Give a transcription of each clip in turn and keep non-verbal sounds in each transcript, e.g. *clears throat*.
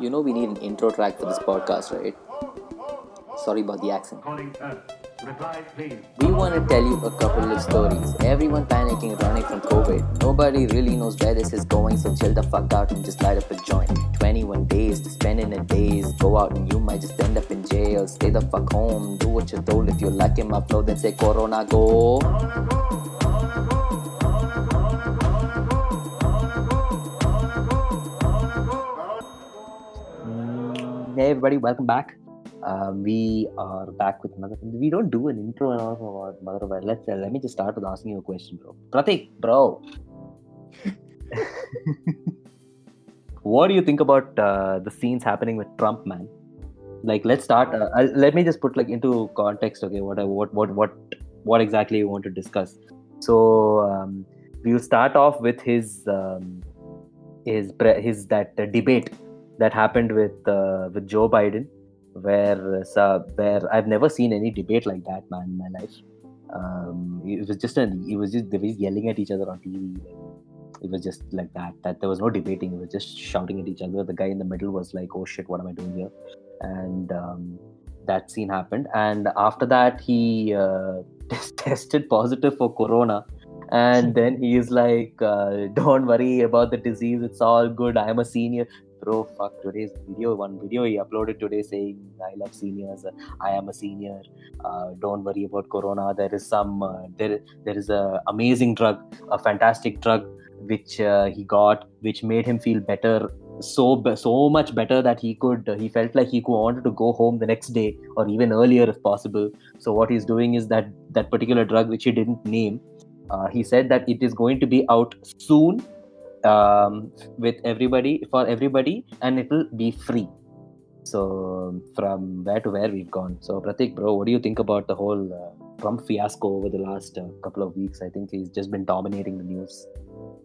You know we need an intro track for this podcast, right? Sorry about the accent. Calling Earth. Reply, please. We want to tell you a couple of stories. Everyone panicking, running from COVID. Nobody really knows where this is going, so chill the fuck out and just light up a joint. 21 days to spend in a daze. Go out and you might just end up in jail. Stay the fuck home, do what you're told. If you're liking my flow, then say Corona go. Mm, Hey everybody, welcome back. Um, we are back with another. We don't do an intro and all for our mother of. Let's uh, let me just start with asking you a question, bro. Pratik, bro, *laughs* what do you think about uh, the scenes happening with Trump, man? Like, let's start. Uh, let me just put like into context. Okay, what I what what what what exactly you want to discuss. So um, we'll start off with his um, his his that uh, debate that happened with uh, with Joe Biden, where uh, where I've never seen any debate like that, man, in my life. Um, it was just an it was just they were just yelling at each other on TV. It was just like that. That there was no debating. It was just shouting at each other. The guy in the middle was like, "Oh shit, what am I doing here?" And um, that scene happened. And after that, he uh, *laughs* tested positive for corona. And *laughs* then he is like, uh, "Don't worry about the disease. It's all good. I am a senior." Bro fuck today's video one video he uploaded today saying i love seniors i am a senior uh, don't worry about corona there is some uh, there there is a amazing drug a fantastic drug which uh, he got which made him feel better so so much better that he could he felt like he wanted to go home the next day or even earlier if possible. So what he's doing is that that particular drug which he didn't name uh, he said that it is going to be out soon um, with everybody for everybody and it will be free so from where to where we've gone so pratik bro what do you think about the whole uh, trump fiasco over the last uh, couple of weeks i think he's just been dominating the news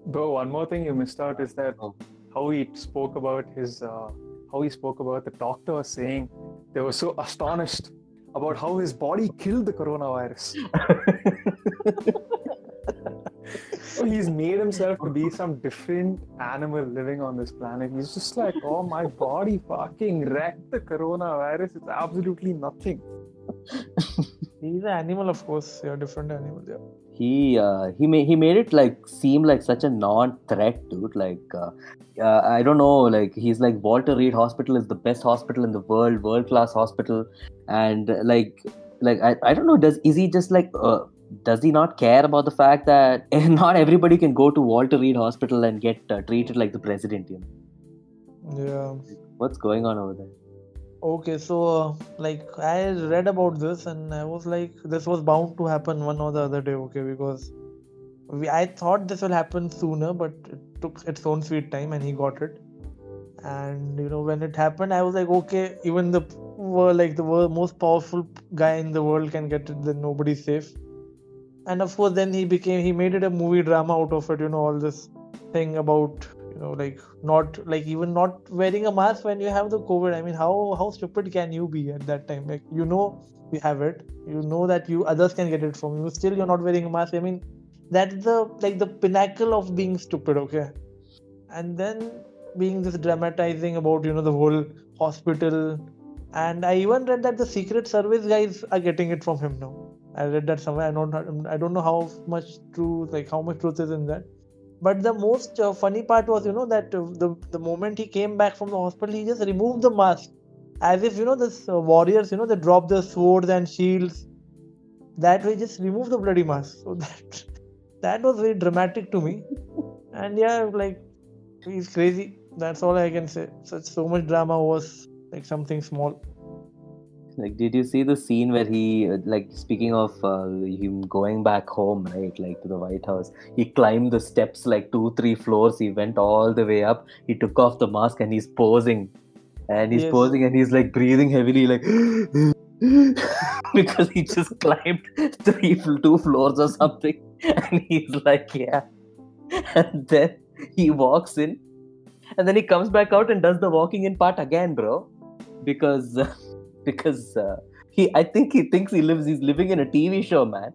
Bro, one more thing you missed out is that Oh. how he spoke about his, uh, how he spoke about the doctor saying they were so astonished about how his body killed the coronavirus. *laughs* So he's made himself to be some different animal living on this planet. He's just like, oh, my body fucking wrecked the coronavirus. It's absolutely nothing. He's an animal, of course. You're yeah, different animal. Yeah. he uh, he made he made it like seem like such a non-threat dude like uh, uh, i don't know like he's like walter reed hospital is the best hospital in the world world class hospital and uh, like like I, I don't know does is he just like uh, does he not care about the fact that *laughs* not everybody can go to walter reed hospital and get uh, treated like the president you know Yeah. what's going on over there Okay, so uh, like I read about this and I was like, this was bound to happen one or the other day. Okay, because we I thought this will happen sooner, but it took its own sweet time and he got it. And you know when it happened, I was like, okay, even the were like the most powerful guy in the world can get it, then nobody's safe. And of course, then he became he made it a movie drama out of it. You know all this thing about you know like not like even not wearing a mask when you have the covid. I mean how how stupid can you be at that time? Like you know you have it. You know that you others can get it from you. Still you're not wearing a mask. I mean that's the like the pinnacle of being stupid okay? And then being this dramatizing about you know the whole hospital. And i even read that the secret service guys are getting it from him now i read that somewhere. I don't i don't know how much truth like how much truth is in that. But the most uh, funny part was you know that uh, the the moment he came back from the hospital he just removed the mask. As if you know this uh, warriors you know they drop their swords and shields. That way just remove the bloody mask. So *laughs* that that was very dramatic to me. And yeah like he's crazy. That's all i can say. Such so much drama was like something small like did you see the scene where he uh, like speaking of uh, him going back home right like to the white house he climbed the steps like two three floors he went all the way up he took off the mask and he's posing. And he's Yes. posing and he's like breathing heavily like *laughs* because he just climbed three two floors or something. And he's like yeah. And then he walks in. And then he comes back out and does the walking in part again bro. Because uh, *laughs* because uh, he i think he thinks he lives he's living in a tv show man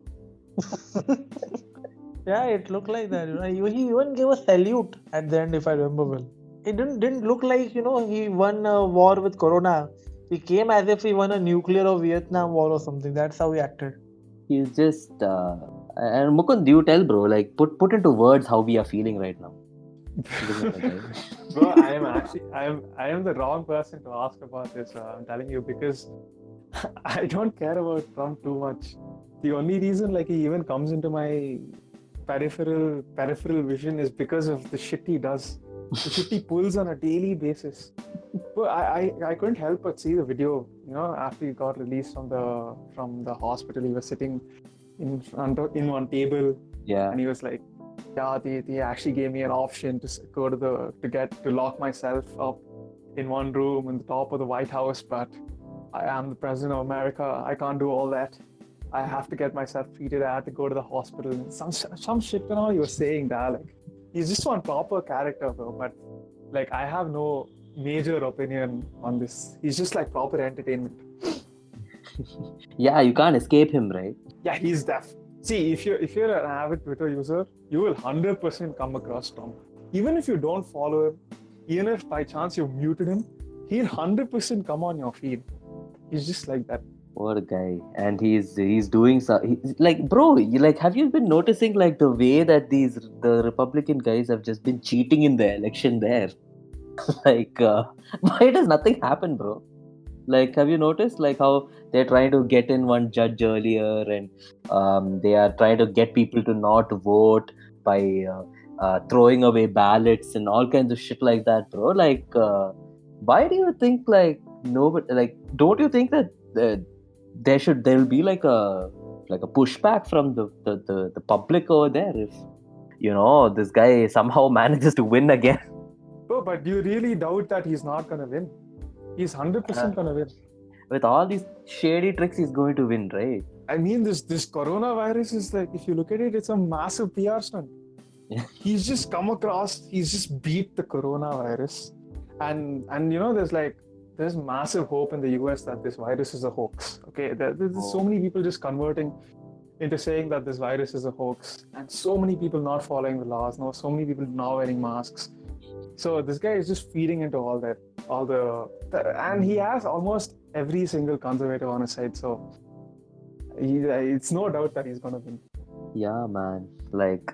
*laughs* yeah it looked like that you know he even gave a salute at the end if i remember well it didn't didn't look like you know he won a war with Corona. He came as if he won a nuclear or Vietnam war or something. That's how he acted. He's just uh, and Mukund, do you tell, bro. Like put put into words how we are feeling right now. *laughs* Bro, I am actually I am I am the wrong person to ask about this. Uh, I'm telling you because *laughs* I don't care about Trump too much. The only reason like he even comes into my peripheral peripheral vision is because of the shit he does. The shit he pulls on a daily basis. But I, I, I couldn't help but see the video, you know, after he got released from the from the hospital. He was sitting in front of, in one table yeah. and he was like yeah they, they actually gave me an option to go to the to get to lock myself up in one room in the top of the white house but i am the president of america. I can't do all that. I have to get myself treated. I had to go to the hospital. And some some shit and all he was saying that like he's just one proper character bro but like i have no major opinion on this. He's just like proper entertainment. *laughs* Yeah, you can't escape him, right? Yeah, he's deaf. See, if you're if you're an avid Twitter user, you will hundred percent come across Tom. Even if you don't follow him, even if by chance you've muted him, he'll hundred percent come on your feed. He's just like that. What a guy! And he's he's doing so like, bro. You, like, have you been noticing like the way that these the Republican guys have just been cheating in the election there? *laughs* like, uh, *laughs* why does nothing happen, bro? Like, have you noticed like how they're trying to get in one judge earlier, and um, they are trying to get people to not vote by uh, uh, throwing away ballots and all kinds of shit like that, bro. Like, uh, why do you think like nobody like? Don't you think that uh, there should there will be like a like a pushback from the, the the the public over there if you know this guy somehow *laughs* manages to win again? But do you really doubt that he's not gonna win? He's hundred Uh, percent gonna win. With all these shady tricks, he's going to win, right? I mean, this this coronavirus is like, if you look at it, it's a massive PR stunt. Yeah. He's just come across, he's just beat the coronavirus, and and you know, there's like there's massive hope in the US that this virus is a hoax. Okay, there, there's so Oh. many people just converting into saying that this virus is a hoax, and so many people not following the laws. No, so many people not wearing masks. So this guy is just feeding into all that, all the, the and he has almost every single conservative on his side. So he, it's no doubt that he's gonna win. Yeah, man. Like,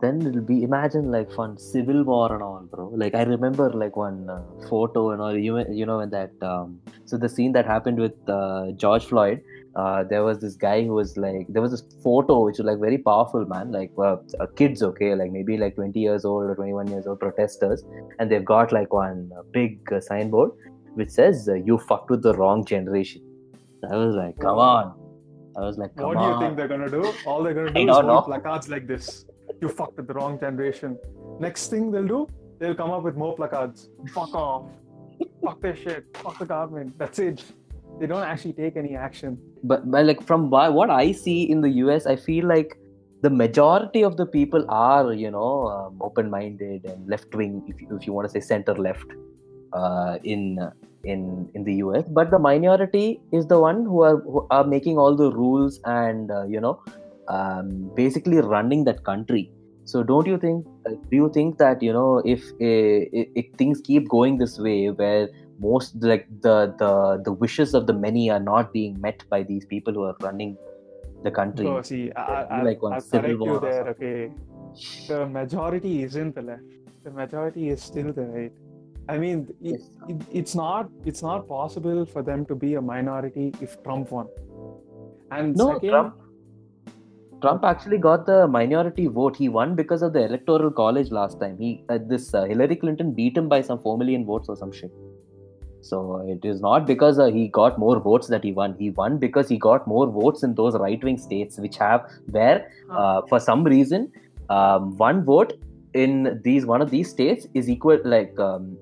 then it'll be imagine like fun civil war and all, bro. Like I remember like one uh, photo and all. You you know when that um. So the scene that happened with uh, George Floyd. Uh, there was this guy who was like there was this photo which was like very powerful man like uh, uh, kids okay like maybe like 20 years old or 21 years old protesters and they've got like one uh, big uh, signboard which says uh, you fucked with the wrong generation i was like come on i was like come What do you on. think they're gonna do? All they're gonna do is hold placards like this. You fucked with the wrong generation. Next thing they'll do, they'll come up with more placards. Fuck off. Fuck this shit. Fuck the government. That's it. They don't actually take any action. But, but like from what I see in the US, I feel like the majority of the people are you know um, open-minded and left-wing, if you, if you want to say center-left, uh, in in in the US. But the minority is the one who are who are making all the rules and uh, you know um, basically running that country. So don't you think? uh, Do you think that you know if, uh, if if things keep going this way, where most like the the the wishes of the many are not being met by these people who are running the country. See, I, I, like one I'll civil war you there. Okay, the majority isn't the left. The majority is still the right. I mean, it, Yes. it, it's not it's not possible for them to be a minority if Trump won. And No, second, Trump. Trump actually got the minority vote. He won because of the electoral college last time. He uh, this uh, Hillary Clinton beat him by some four million votes or some shit. So it is not because uh, he got more votes that he won. He won because he got more votes in those right-wing states, which have where uh, for some reason um, one vote in these one of these states is equal like um,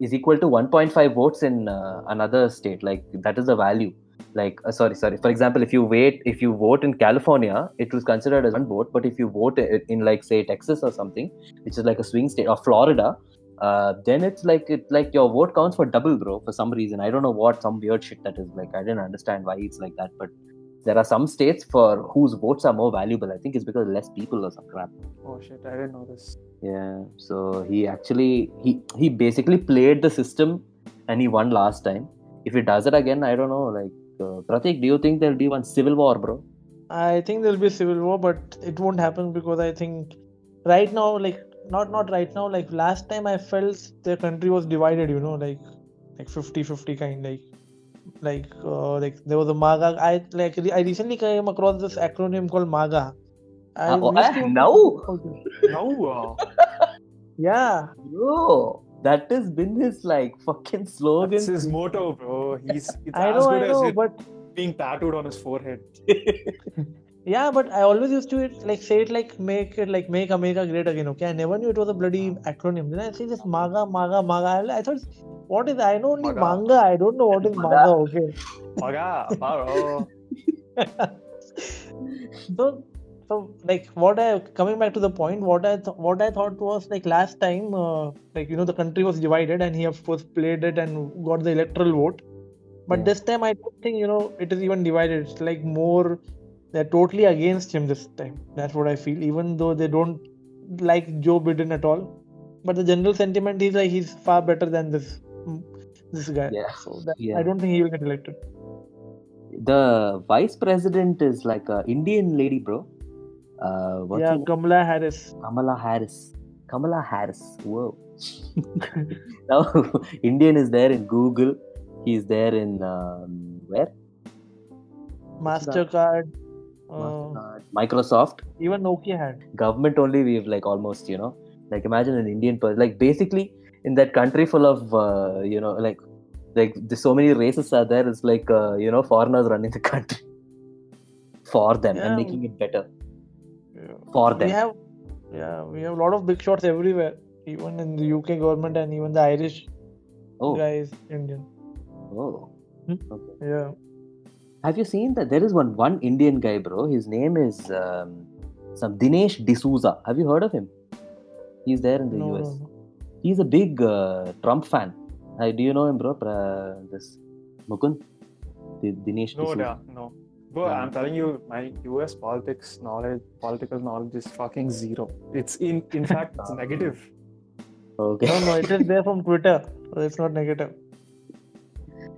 is equal to 1.5 votes in uh, another state. Like that is the value like uh, sorry sorry for example if you wait if you vote in california it was considered as one vote but if you vote in like say texas or something which is like a swing state or florida uh, then it's like it like your vote counts for double bro for some reason i don't know what some weird shit that is like i didn't understand why it's like that but there are some states for whose votes are more valuable i think it's because less people or some crap oh shit, I didn't know this. Yeah. So he actually he he basically played the system, and he won last time. If he does it again, I don't know. Like uh, Pratik, do you think there'll be one civil war, bro? I think there'll be a civil war, but it won't happen because I think right now, like not not right now, like last time I felt the country was divided, you know, like like 50-50 kind, like like uh, like there was a MAGA. I like re- I recently came across this acronym called MAGA. I Uh, oh, used to- no. *laughs* No. Uh, Yeah, Bro, that has been his like fucking slogan. that's his motto, bro. He's it's I as know, good I as know, it but being tattooed on his forehead. *laughs* Yeah, but I always used to it, like say it like make it like make America great again. Okay, I never knew it was a bloody acronym. Then I see this MAGA, MAGA, MAGA. I thought, what is? I know only MAGA. manga. I don't know what is Maga. MAGA. Okay, Maga, bro. *laughs* so so like what I coming back to the point. What I th- what I thought was like last time, uh, like you know the country was divided and he of course played it and got the electoral vote. But Yeah. this time I don't think you know it is even divided. It's like more they're totally against him this time. That's what I feel. Even though they don't like Joe Biden at all, but the general sentiment is like he's far better than this this guy. Yeah. So that, Yeah. I don't think he will get elected. The vice president is like a Indian lady, bro. Uh, what's yeah? Kamala Harris. Kamala Harris. Kamala Harris. Whoa. *laughs* *laughs* now, Indian is there in Google. He's there in um, where? Mastercard. Uh, Microsoft. even Nokia had. Government only. We've like almost, you know, like imagine an Indian person. Like basically, in that country full of, uh, you know, like, like there's so many races are there. It's like, uh, you know, foreigners running the country *laughs* for them and making it better Yeah. for them. We have, yeah, we have a lot of big shots everywhere. Even in the UK government and even the Irish Oh, guy is Indian. oh. Hmm? Okay. Yeah. Have you seen that there is one one Indian guy, bro? His name is um, some Dinesh D'Souza. Have you heard of him? He's there in the No, US. no, no. He's a big uh, Trump fan. Hi, do you know him, bro? Pra- this Mukund, Di- Dinesh No, D'Souza. da, no. Bro, Yeah. I'm telling you, my US politics knowledge, political knowledge is fucking zero. It's in, in fact, it's *laughs* negative. Okay. No, no, it is there from Twitter. So it's not negative.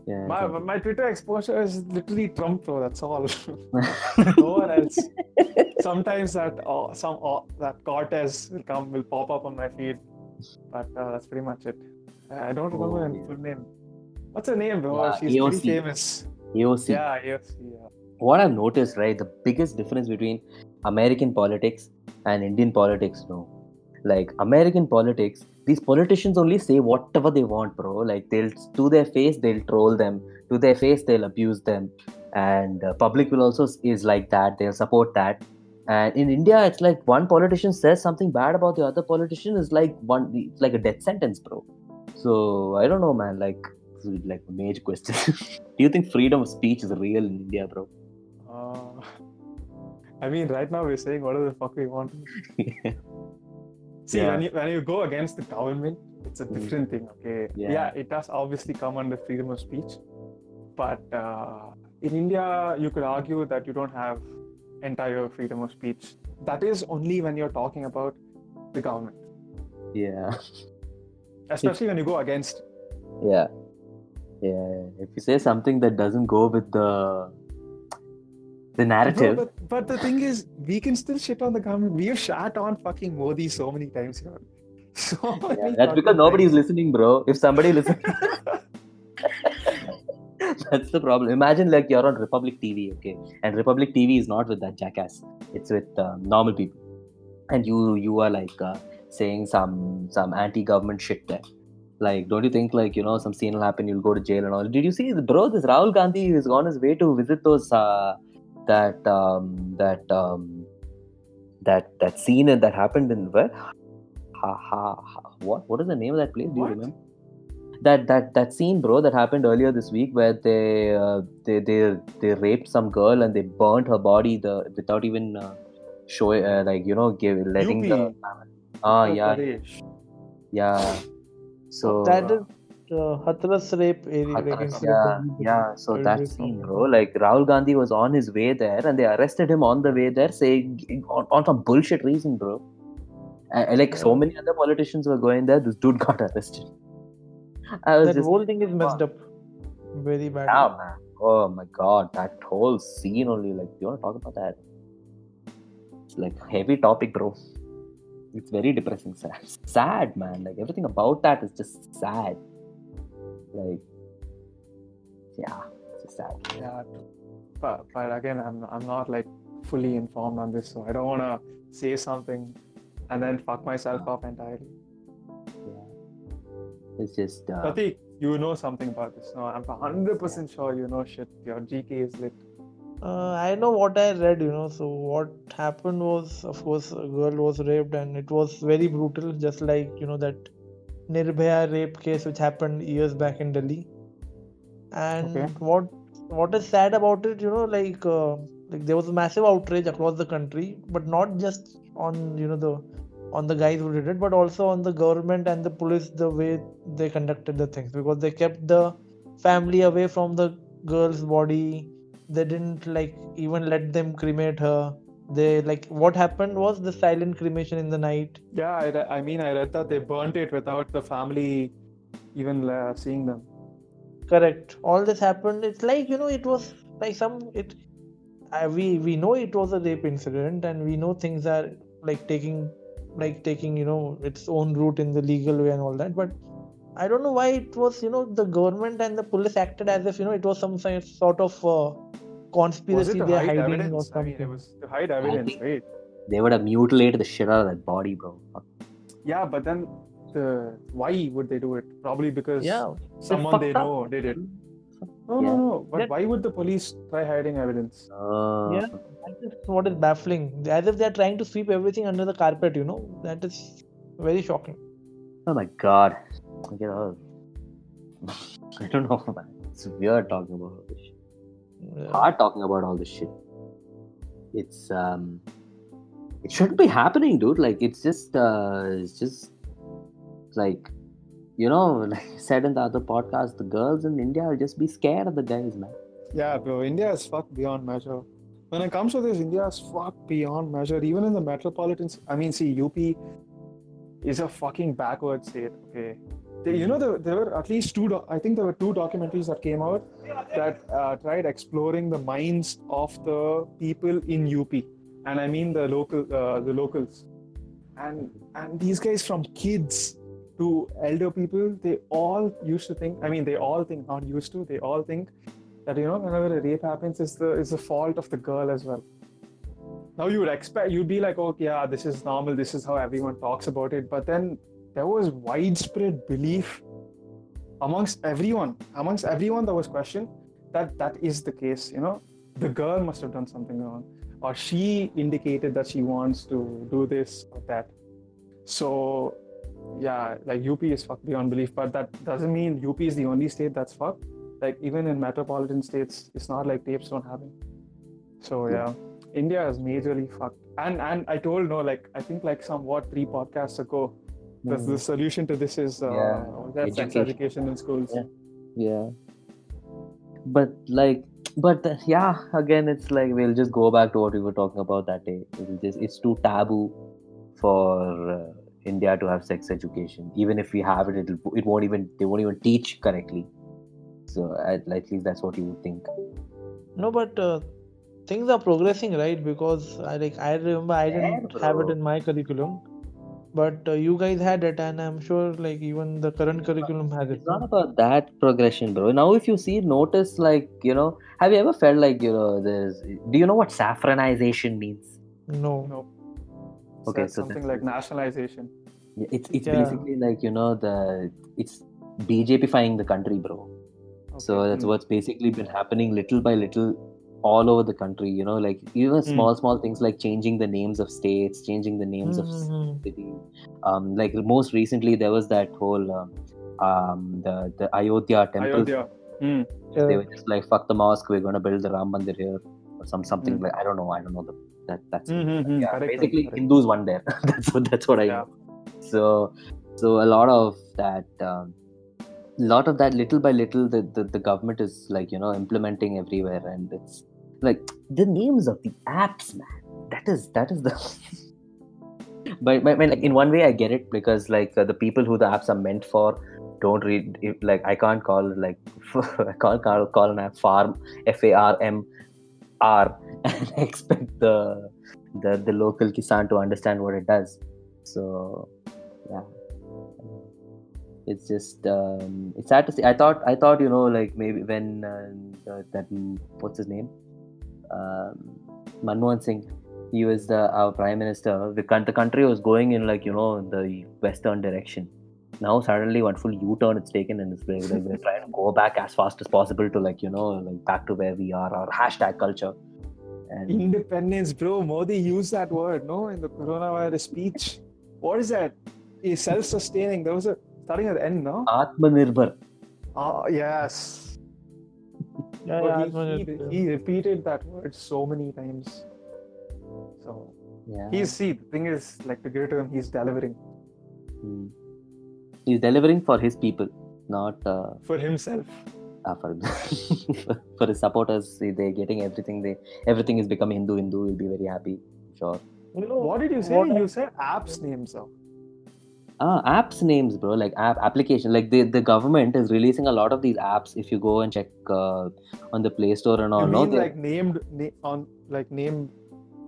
Yeah, My, my Twitter exposure is literally Trump, bro. That's all. *laughs* no one else. Sometimes that uh, some uh, that Cortez will come, will pop up on my feed, but uh, that's pretty much it. I don't remember Oh, her yeah. full name. What's her name, bro? Yeah, She's AOC. pretty famous. AOC. Yeah, AOC. Yeah. What I've noticed, right, the biggest difference between American politics and Indian politics, no. Like American politics, these politicians only say whatever they want, bro. Like they'll to their face, they'll troll them. To their face, they'll abuse them. And uh, public will also is like that. They'll support that. And in India, it's like one politician says something bad about the other politician is like one, it's like a death sentence, bro. So I don't know, man. Like, like a major question. *laughs* Do you think freedom of speech is real in India, bro? Uh, *laughs* I mean, right now we're saying whatever the fuck we want. *laughs* See, Yeah. when you when you go against the government, it's a Mm. different thing. Okay. Yeah. it does obviously come under freedom of speech, but uh, in India, you could argue that you don't have entire freedom of speech. That is only when you're talking about the government, yeah. *laughs* especially when you go against. Yeah. Yeah. If you say something that doesn't go with the the narrative, but, but the thing is, we can still shit on the government. We have shat on fucking Modi so many times here. *laughs* So yeah, that's because nobody is listening, bro. If somebody listens, *laughs* that's the problem. Imagine like you're on Republic TV, okay, and Republic TV is not with that jackass. It's with um, normal people, and you you are like uh, saying some some anti-government shit there. Like, don't you think like you know some scene will happen? You'll go to jail and all. Did you see, bro? This Rahul Gandhi has gone his way to visit those uh, that um, that um, that that scene that happened in where? Ha, ha, ha, what what is the name of that place? Do you What? remember? That that that scene, bro, that happened earlier this week where they uh, they they they raped some girl and they burnt her body the without even uh, showing uh, like you know give letting the ah Uttar yeah yeah so that is uh, Hathras rape area. Hathras, yeah, yeah. So that scene, bro. Like Rahul Gandhi was on his way there, and they arrested him on the way there, saying on, on some bullshit reason, bro. I- like so many other politicians were going there. This dude got arrested. I was That just whole thing is messed up. Very bad. yeah, man. Oh my god, that whole scene only. Like, you want to talk about that? It's like heavy topic, bro. It's very depressing. Sad, sad, man. Like everything about that is just sad. Like, yeah, it's just sad. Yeah, but but again, I'm I'm not like fully informed on this, so I don't want to say something and then fuck myself up entirely. Yeah. It's just. Uh, Pratik, you know something about this? No, I'm hundred percent sure you know shit. Your GK is lit. Uh, I know what I read, you know. So what happened was, of course, a girl was raped, and it was very brutal, just like you know that Nirbhaya rape case which happened years back in Delhi. And Okay. what what is sad about it, you know, like uh, like there was a massive outrage across the country, but not just on you know the on the guys who did it, but also on the government and the police the way they conducted the things because they kept the family away from the girl's body they didn't like even let them cremate her they like what happened was the silent cremation in the night. Yeah, I, re- I mean, I read that they burnt it without the family even uh, seeing them. correct. All this happened it's like you know it was like some it I, we we know it was a rape incident and we know things are like taking like taking you know its own route in the legal way and all that but i don't know why it was you know the government and the police acted as if you know it was some sort of uh, conspiracy it they're hide hiding or evidence? I something mean, it was to hide evidence, right? they would have mutilated the shit out of that body, bro. Yeah, but then the why would they do it? Probably because yeah someone they fucked up. know did it. No, Yeah. no, no. But That- why would the police try hiding evidence? Uh, Yeah. That is what is baffling. As if they're trying to sweep everything under the carpet, you know. That is very shocking. Oh my god. Get out. *laughs* I don't know, man. It's weird talking about this shit. Yeah. Hard talking about all this shit. It's um, it shouldn't be happening, dude. Like it's just uh, it's just like you know, *laughs* like I said in the other podcast, the girls in India will just be scared of the guys, man. Yeah, bro. India is fucked beyond measure. When it comes to this, India is fucked beyond measure. Even in the metropolitan, I mean, see, UP is a fucking backward state. Okay, they, you know, there, there were at least two. doc- I think there were two documentaries that came out that uh, tried exploring the minds of the people in UP, and I mean the local, uh, the locals, and and these guys from kids to elder people, they all used to think. I mean, they all think not used to. They all think that you know whenever a rape happens is the is the fault of the girl as well now you would expect you'd be like okay yeah this is normal this is how everyone talks about it. But then there was widespread belief amongst everyone amongst everyone that was questioned that that is the case you know? The girl must have done something wrong or she indicated that she wants to do this or that. So yeah like up is fucked beyond belief but that doesn't mean up is the only state that's fucked. Like even in metropolitan states it's not like tapes don't happen. So yeah india is majorly fucked and and i told no like i think like some what three podcasts ago the, Mm. the solution to this is uh, Yeah, that's sex education. education in schools Yeah. Yeah. But like, but uh, yeah, again, it's like we'll just go back to what we were talking about that day. It'll just it's too taboo for uh, India to have sex education. Even if we have it, it'll, it won't even they won't even teach correctly. So at, at least that's what you would think. No, but uh, things are progressing, right? Because I like I remember I didn't have it in my curriculum, but uh, you guys had it, and I'm sure like even the current curriculum has it. It's not about that progression, bro. Now, if you see, notice like you know, have you ever felt like you know, there's. Do you know what saffronization means? No. no Okay, That's so something this like nationalization Yeah, It's it's Yeah. basically like you know the it's BJPifying the country, bro. So that's Hmm. what's basically been happening little by little all over the country. You know, like even Hmm. small small things like changing the names of states, changing the names of Mhm. cities. Um, like most recently there was that whole um, um the the Ayodhya temple. Ayodhya. Hmm. They were just like fuck the mosque. We're gonna build the Ram Mandir here or some something Hmm. like I don't know. I don't know the that that's Hmm, hmm, hmm. yeah, Correct, basically correct. Hindus won there. *laughs* that's what that's what I Yeah. So so a lot of that um, lot of that little by little the, the the government is like you know implementing everywhere and it's like the names of the apps man. That is that is the *laughs* but, but, but like in one way i get it because like uh, the people who the apps are meant for don't read if, like i can't call like *laughs* i can't call, call an app farm f-a-r-m r *laughs* and expect the the the local kisan to understand what it does. So yeah. It's just um, it's sad to see. I thought i thought you know like maybe when uh, that what's his name manmohan singh he was the our prime minister the, the country was going in like you know the western direction now suddenly one full u-turn it's taken and it's like, we're trying to go back as fast as possible to like you know like back to where we are our hashtag culture and Independence, bro. Modi used that word, no, in the coronavirus speech. What is that? Is self-sustaining. There was a starting at the end, no? atmanirbhar Ah, yes. Yeah, yeah, he, he, he repeated that word so many times. So yeah he's see. The thing is, like to give it to him, he's delivering Hmm. he's delivering for his people not uh, for himself. uh, for *laughs* for his supporters they're getting everything they everything is becoming hindu hindu will be very happy sure You know, What did you say? what I- You said apps names. So. Ah, apps names, bro. Like app application. Like the the government is releasing a lot of these apps. If you go and check uh, on the Play Store and all, you mean they- like named na- on like name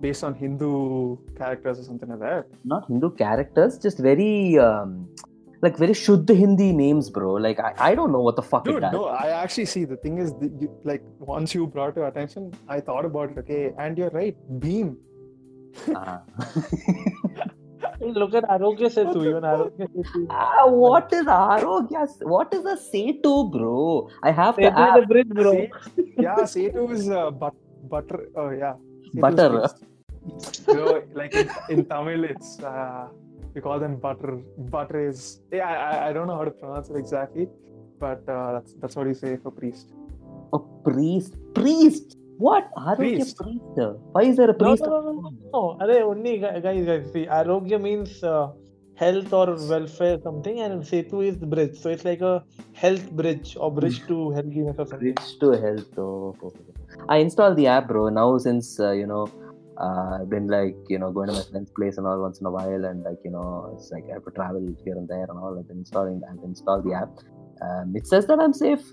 based on Hindu characters or something like that? not Hindu characters, just very um, like very Shuddha Hindi names, bro. Like I, I don't know what the fuck it Dude, no, I actually see the thing is, the, you, like once you brought to attention, I thought about it. Okay, and you're right, Beam. Ah. *laughs* *laughs* Look at Arogya Setu, even Arogya Setu. Ah, what is Arogya? What is a Setu, bro? I have the Setu is app. a bridge, bro. Yeah, Setu is uh, but, butter. Oh yeah, Setu Butter. fixed. So, like in, in Tamil, it's uh, we call them butter. Butter is yeah. I, I don't know how to pronounce it exactly, but uh, that's that's what you say for priest. A priest. Priest. What? Arogya Priest. priest. Why is there a No, priest? no, no, no, no, no. Arey, only gu- guys, guys, see, Arogya means uh, health or welfare something, and Setu is bridge. So it's like a health bridge or bridge to healthiness or something. Bridge to health. Oh. I installed the app, bro. Now since uh, you know, uh, I've been like you know going to my friend's place and all once in a while, and like you know, it's like I have to travel here and there and all. I've been installing. I've installed the app. Um, it says that I'm safe.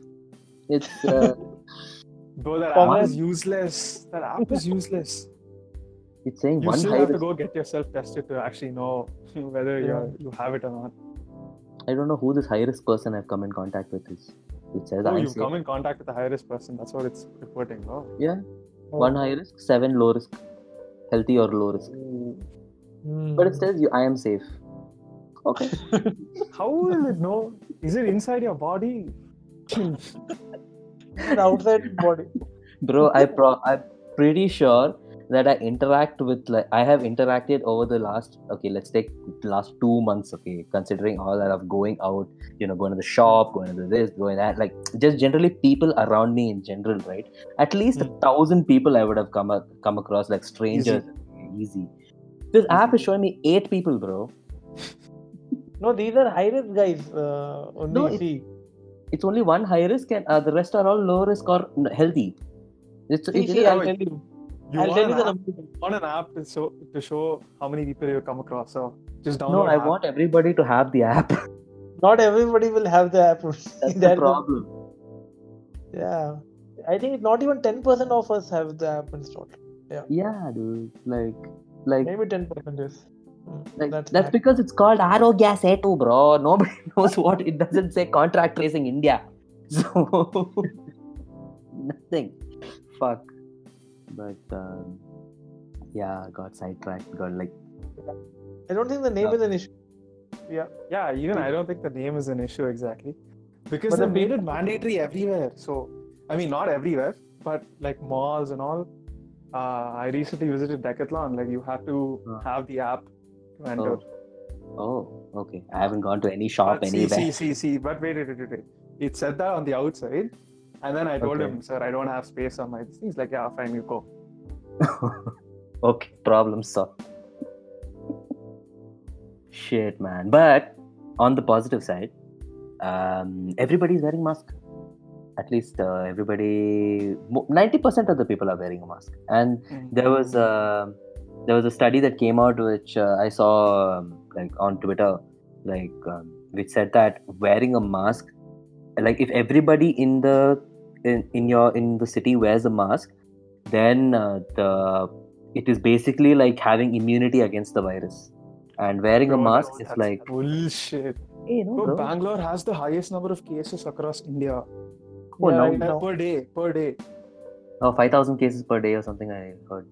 It's uh, *laughs* Bro, that app is useless. That app is useless. it's saying You one still have to go get yourself tested to actually know *laughs* whether you're, you have it or not. I don't know who this high risk person I've come in contact with is. It says Oh, you've come in contact with a high risk person. That's what it's reporting. Oh. Yeah, one high risk, seven low risk, healthy or low risk. Hmm. But it says you, I am safe. Okay. *laughs* How will it know? Is it inside your body? *laughs* It's outside body. bro i pro i'm pretty sure that i interact with like i have interacted over the last okay let's take the last two months okay considering all that of going out you know going to the shop going to this going that like just generally people around me in general right at least a Hmm. thousand people i would have come a- come across like strangers easy, this app is showing me eight people bro No, these are high risk guys. Uh, only No, it- see. It's only one high risk and uh, the rest are all low risk or healthy it's, See, it- see, I'll tell you. You I'll tell you the app, number. on an app to show, to show how many people you come across. So just download no i app. want everybody to have the app *laughs* Not everybody will have the app. that's *laughs* the That- problem Yeah. I think not even 10% of us have the app installed. Yeah. Yeah, dude. Like, like, Maybe 10% is. Like that's that's, because it's called Arogya Setu, bro. *laughs* Nobody knows what it doesn't say contract tracing India. *laughs* So nothing. Fuck. But um, yeah, got sidetracked. Got like I don't think the name Yeah. is an issue. Yeah, yeah, even I don't think the name is an issue exactly. Because But they made it mandatory everywhere. So, I mean, not everywhere, but like malls and all. Uh, I recently visited Decathlon. Like, you have to Uh. have the app enter. oh, okay. I haven't gone to any shop But anywhere. see, see, see. But wait, wait, wait, wait. It said that on the outside. And then I told Okay. him, sir, I don't have space on my things. Like, yeah, fine, you go. *laughs* okay, problem solved. Shit, man. But on the positive side, um, everybody's wearing mask. At least uh, everybody, ninety percent of the people are wearing a mask. And Mm. there was uh, there was a study that came out which uh, I saw um, like on Twitter, like um, which said that wearing a mask, like if everybody in the in, in your in the city wears a mask, then uh, the it is basically like having immunity against the virus. And wearing a mask that's- is that's like, bullshit. hey, no, Bro, bro. Bangalore has the highest number of cases across India Oh, Yeah, no. I per day. Per day Oh, 5,000 cases per day or something I heard.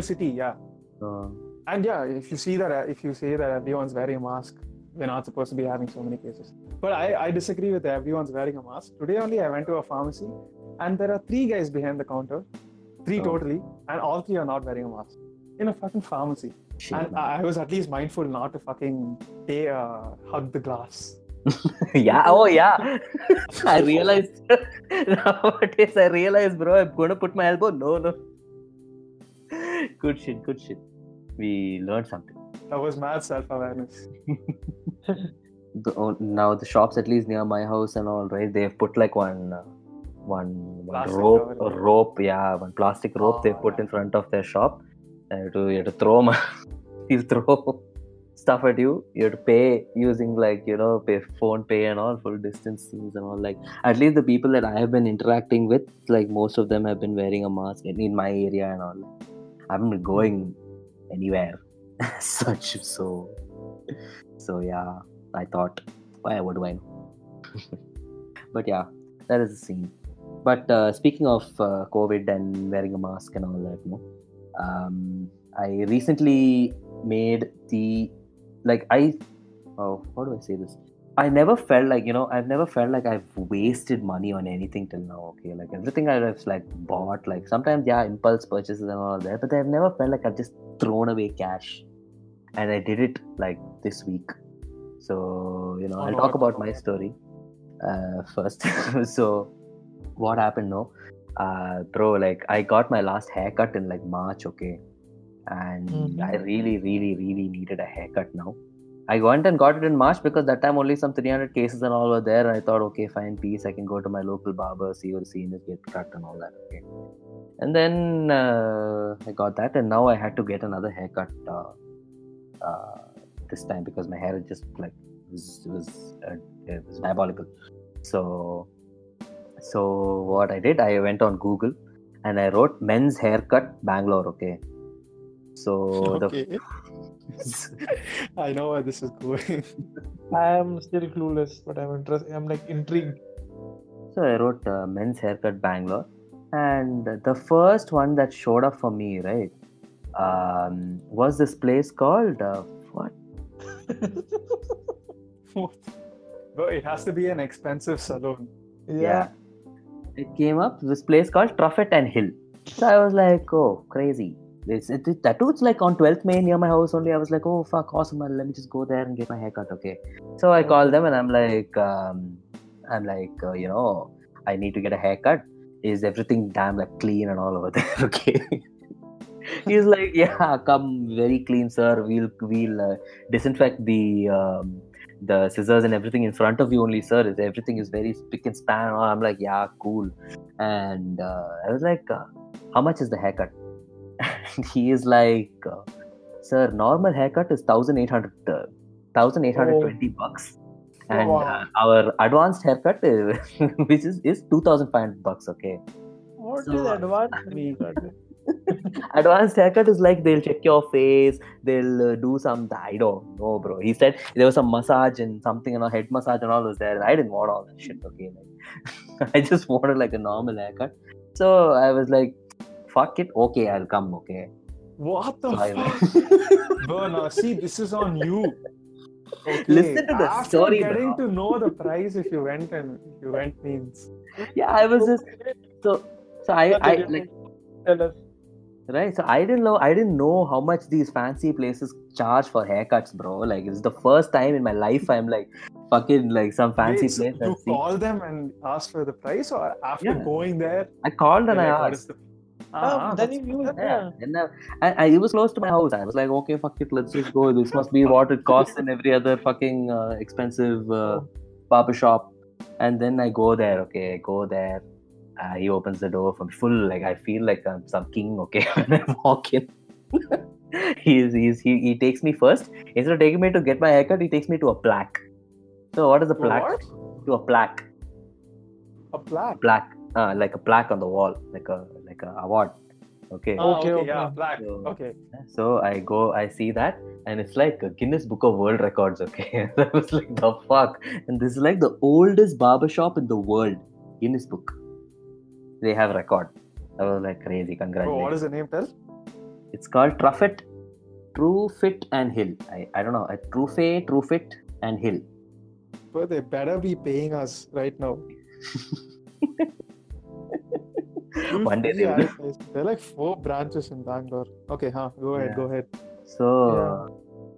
City. Yeah. Uh, And yeah, if you see that, if you say that everyone's wearing a mask, we're not supposed to be having so many cases. But I, I disagree with everyone's wearing a mask. Today only I went to a pharmacy and there are three guys behind the counter, three Oh. totally, and all three are not wearing a mask in a fucking pharmacy. shit, And man. I was at least mindful not to fucking take, uh, hug the glass. *laughs* yeah, oh yeah. *laughs* I realized *laughs* nowadays. I realized, bro. I'm gonna put my elbow. No, no. Good shit. Good shit. We learned something. That was mad self-awareness. *laughs* The, now the shops, at least near my house and all, right? They've put like one, uh, one, one rope, rope. Yeah, one plastic rope Oh, they've put yeah. in front of their shop. And you have to, you have to throw. My, *laughs* he'll throw stuff at you. You have to pay using like you know, pay phone pay and all, full distance things and all. Like at least the people that I have been interacting with, like most of them have been wearing a mask in, in my area and all. I haven't going anywhere *laughs* such. So, so yeah, I thought, why? Do I *laughs* but yeah, that is the scene. But uh, speaking of uh, COVID and wearing a mask and all that, um, I recently made the like I oh how do I say this? I never felt like you know I've never felt like I've wasted money on anything till now. Okay, like everything I've like bought, like sometimes yeah, impulse purchases and all that, but I've never felt like I've just thrown away cash, and I did it like this week. So you know I'll talk about my story uh, *laughs* first. so what happened? No, uh, bro, like I got my last haircut in like March. Okay, and Mhm. I really, really, really needed a haircut now. I went and got it in March because that time only some 300 cases and all were there. And I thought, okay, fine, peace. I can go to my local barber, see scene is, get cut and all that. Okay. And then uh, I got that, and now I had to get another haircut uh, uh, this time because my hair just like was was, uh, it was diabolical. So, so what I did, I went on Google and I wrote men's haircut Bangalore. Okay. So the Okay. *laughs* I know where this is going. I am still clueless, but I'm interested. I'm like intrigued. So I wrote uh, men's haircut Bangalore, and the first one that showed up for me, right, um, was this place called uh, what? *laughs* Bro, it has to be an expensive salon. yeah. It came up this place called Truefitt and Hill. So I was like, oh, crazy. It's, it, it's like on 12th Main near my house only. I was like, oh, fuck, awesome. Let me just go there and get my haircut. Okay. So I called them and I'm like, um, I'm like, uh, you know, I need to get a haircut. Is everything damn like clean and all over *laughs* there? Okay. He's like, yeah, come very clean, sir. We'll we'll uh, disinfect the um, the scissors and everything in front of you only, sir. Is everything is very spick and span. And. I'm like, yeah, cool. And uh, I was like, uh, how much is the haircut? And he is like, uh, sir, normal haircut is thousand eight hundred, uh, thousand eight hundred twenty bucks. And Wow. uh, our advanced haircut, is, *laughs* which is is two thousand five hundred bucks. Okay. What So, is advanced? Mean- *laughs* advanced haircut is like they'll check your face they'll uh, do some i don't know bro he said there was some massage and something and a head massage and all was there and i didn't want all that shit okay like *laughs* i just wanted like a normal haircut so i was like fuck it okay i'll come okay What the So I fuck? *laughs* Bro, now see, this is on you. Okay. Listen to the After story, getting bro. to know the price if you went and you went means. yeah i was just so so i i like Tell us. right so i didn't know i didn't know how much these fancy places charge for haircuts bro like it's the first time in my life i'm like fucking like some fancy Wait, so place you call them and ask for the price, or after Yeah. going there? i called and i you're asked is Ah, Ah, then that's- you use Yeah, and uh, I, I, it was close to my house. I was like, okay, fuck it, let's just go. This must be what it costs in every other fucking uh, expensive uh, barber shop. And then I go there. Okay, I go there. Uh, he opens the door for me full. Like I feel like I'm some king. Okay, *laughs* when I walk in, *laughs* he's, he's he, he takes me first. Instead of taking me to get my haircut, he takes me to a plaque. So what is a plaque? what? To a plaque. A plaque. Plaque. Uh, like a plaque on the wall, like a like a award. Okay. Ah, Okay, okay, okay. yeah, black. So- Okay. So I go, I see that, and it's like a Guinness Book of World Records. Okay, *laughs* I was like, the fuck, and this is like the oldest barber shop in the world. Guinness Book. They have record. I was like crazy. Bro, Congratulations. what is the name? Tell. It's called Truffit, True Fit and Hill. I, I don't know. A Truefitt, True Fit and Hill. But they better be paying us right now. *laughs* *laughs* One day they will. advertised. There are like four branches in Bangalore. Okay, huh? Go ahead. Yeah. Go ahead. So,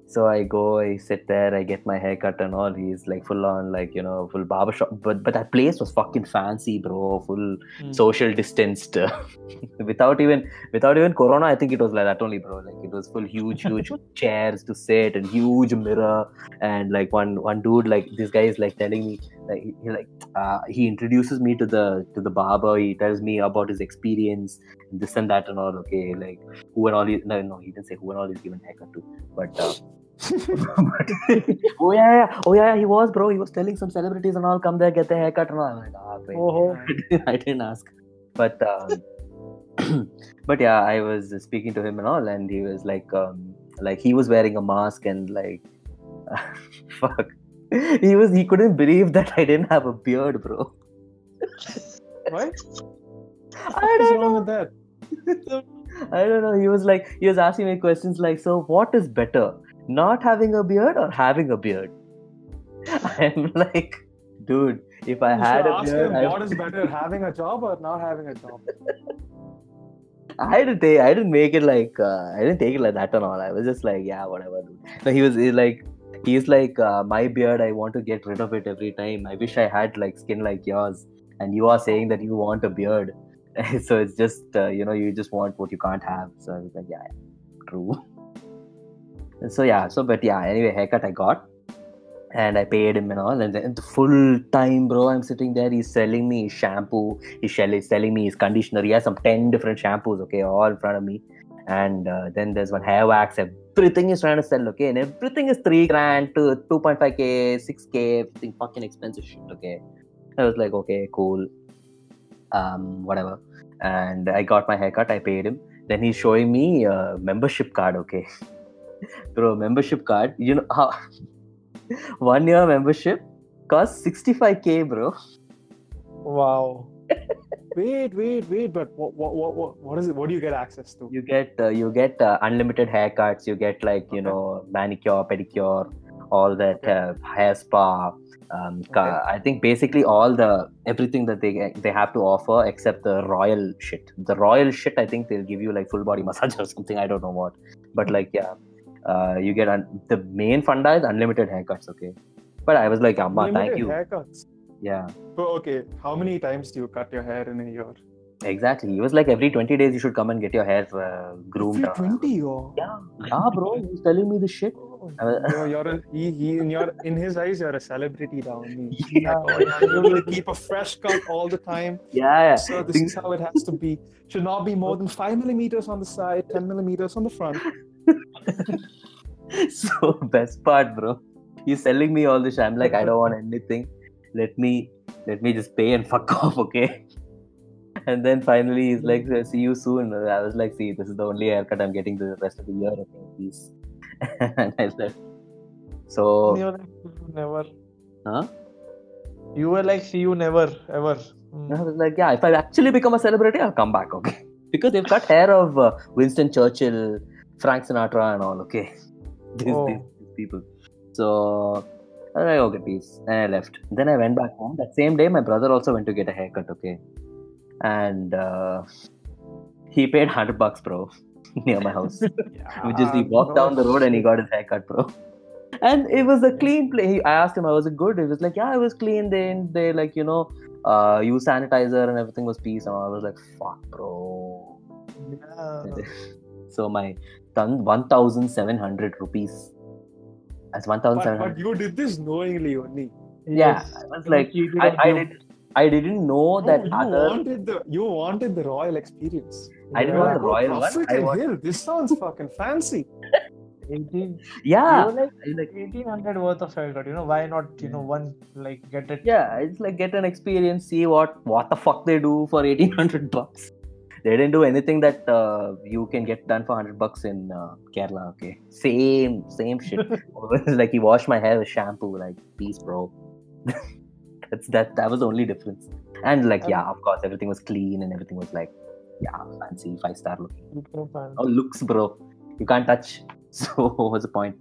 so I go, I sit there, I get my haircut and all. He's like full on, like you know, full barbershop. But but that place was fucking fancy, bro. Full Hmm. social distanced, *laughs* without even without even corona. I think it was like that only, bro. Like it was full huge, huge *laughs* chairs to sit and huge mirror. And like one one dude, like this guy is like telling me, like he, he like uh, he introduces me to the to the barber. He tells me about his experience, this and that and all. Okay, like who and all. He, no, no, he didn't say who and all he's given haircut to, but. Uh, *laughs* *laughs* oh yeah, yeah, oh yeah, he was, bro. He was telling some celebrities and all come there, get their haircut and all. I'm like, ah, great. Oh, *laughs* I didn't ask, but um, *clears throat* but yeah, I was speaking to him and all, and he was like, um, like he was wearing a mask and like, fuck, he was he couldn't believe that I didn't have a beard, bro. What? I What's don't wrong know. with that? *laughs* I don't know. He was like, he was asking me questions like, so what is better, not having a beard or having a beard? *laughs* I'm like, dude, if I You had a ask beard, him what is better, *laughs* having a job or not having a job. I didn't take, I didn't make it like, uh, I didn't take it like that and all. I was just like, yeah, whatever. Dude. No, he was like, he's like, uh, my beard, I want to get rid of it every time. I wish I had like skin like yours, and you are saying that you want a beard. *laughs* so it's just, uh, you know, you just want what you can't have. So I was like, yeah, true. so yeah, so but yeah, anyway, haircut I got. And I paid him and all, and then the full time, bro. I'm sitting there. He's selling me his shampoo. He's selling me his conditioner. He has some ten different shampoos, okay, all in front of me. And uh, then there's one hair wax. Everything is trying to sell, okay, and everything is three grand to two point five k, six k, everything fucking expensive shit, okay. I was like, okay, cool, um, whatever. And I got my haircut. I paid him. Then he's showing me a membership card, okay, *laughs* bro. Membership card. You know how *laughs* one year membership costs 65k, bro. wow. Wait, wait, wait. But what, what, what, what, is it? What do you get access to? You get uh, you get uh, unlimited haircuts. You get like you Okay. know manicure, pedicure, all that uh, hair spa. Um, ca- I think basically all the everything that they they have to offer except the royal shit. The royal shit, I think they'll give you like full body *laughs* massage or something. I don't know what, but like yeah, uh, you get un- the main funda is unlimited haircuts. Okay, but I was like, Amma, thank you. Haircuts. Yeah, But okay, how many times do you cut your hair in a year? exactly. It was like every twenty days you should come and get your hair uh, groomed. Every 20 or? Yeah, yeah, bro. He's telling me this shit. Uh, You're, you're a, he, he, in your, in his eyes, you're a celebrity down. *laughs* Yeah. You keep a fresh cut all the time. Yeah, yeah. So this Think- is how it has to be. Should not be more than *laughs* five millimeters on the side, ten millimeters on the front. *laughs* so best part, bro. He's selling me all this. I'm like, I don't want anything. Let me, let me just pay and *laughs* fuck off, okay? And then finally, he's like, "See you soon." I was like, "See, this is the only haircut I'm getting the rest of the year, okay? Please." *laughs* and I left. So, You were like, never. huh? You were like, see you never, ever. Mm. I was like, "Yeah, if I actually become a celebrity, I'll come back, okay?" *laughs* Because they've cut hair of uh, Winston Churchill, Frank Sinatra, and all, okay? These, Oh. these, these people. So I was like, okay, peace. And I left. Then I went back home. That same day, my brother also went to get a haircut, okay? And uh, he paid 100 bucks, bro, *laughs* near my house. *laughs* Which is, he walked down the road and he got his haircut, bro. *laughs* And it was a clean place. I asked him, I was it good? He was like, yeah, it was clean. They, they like, you know, uh, use sanitizer and everything was peace. And I was like, fuck, bro. Yeah. So my ton 1,700 rupees. That's But, 1,700. but you did this knowingly only. yeah Yes. i was like cheated I, on I did I didn't know No, that you other. wanted the you wanted the royal experience. I didn't You want the oh, royal oh, one, Buffett I and want- Hill, This sounds fucking fancy. 18 Yeah, like like 1800 worth of haircut you know why not you know one like get it yeah, it's like get an experience, see what what the fuck they do for eighteen hundred bucks. They didn't do anything that uh, you can get done for hundred bucks in uh, Kerala. Okay, same same shit. *laughs* *laughs* like he washed my hair with shampoo. Like peace, bro. *laughs* That's that. That was the only difference. And like yeah, of course, everything was clean and everything was like yeah, fancy five star looking. You can find- Oh, looks, bro. You can't touch. So what's the point?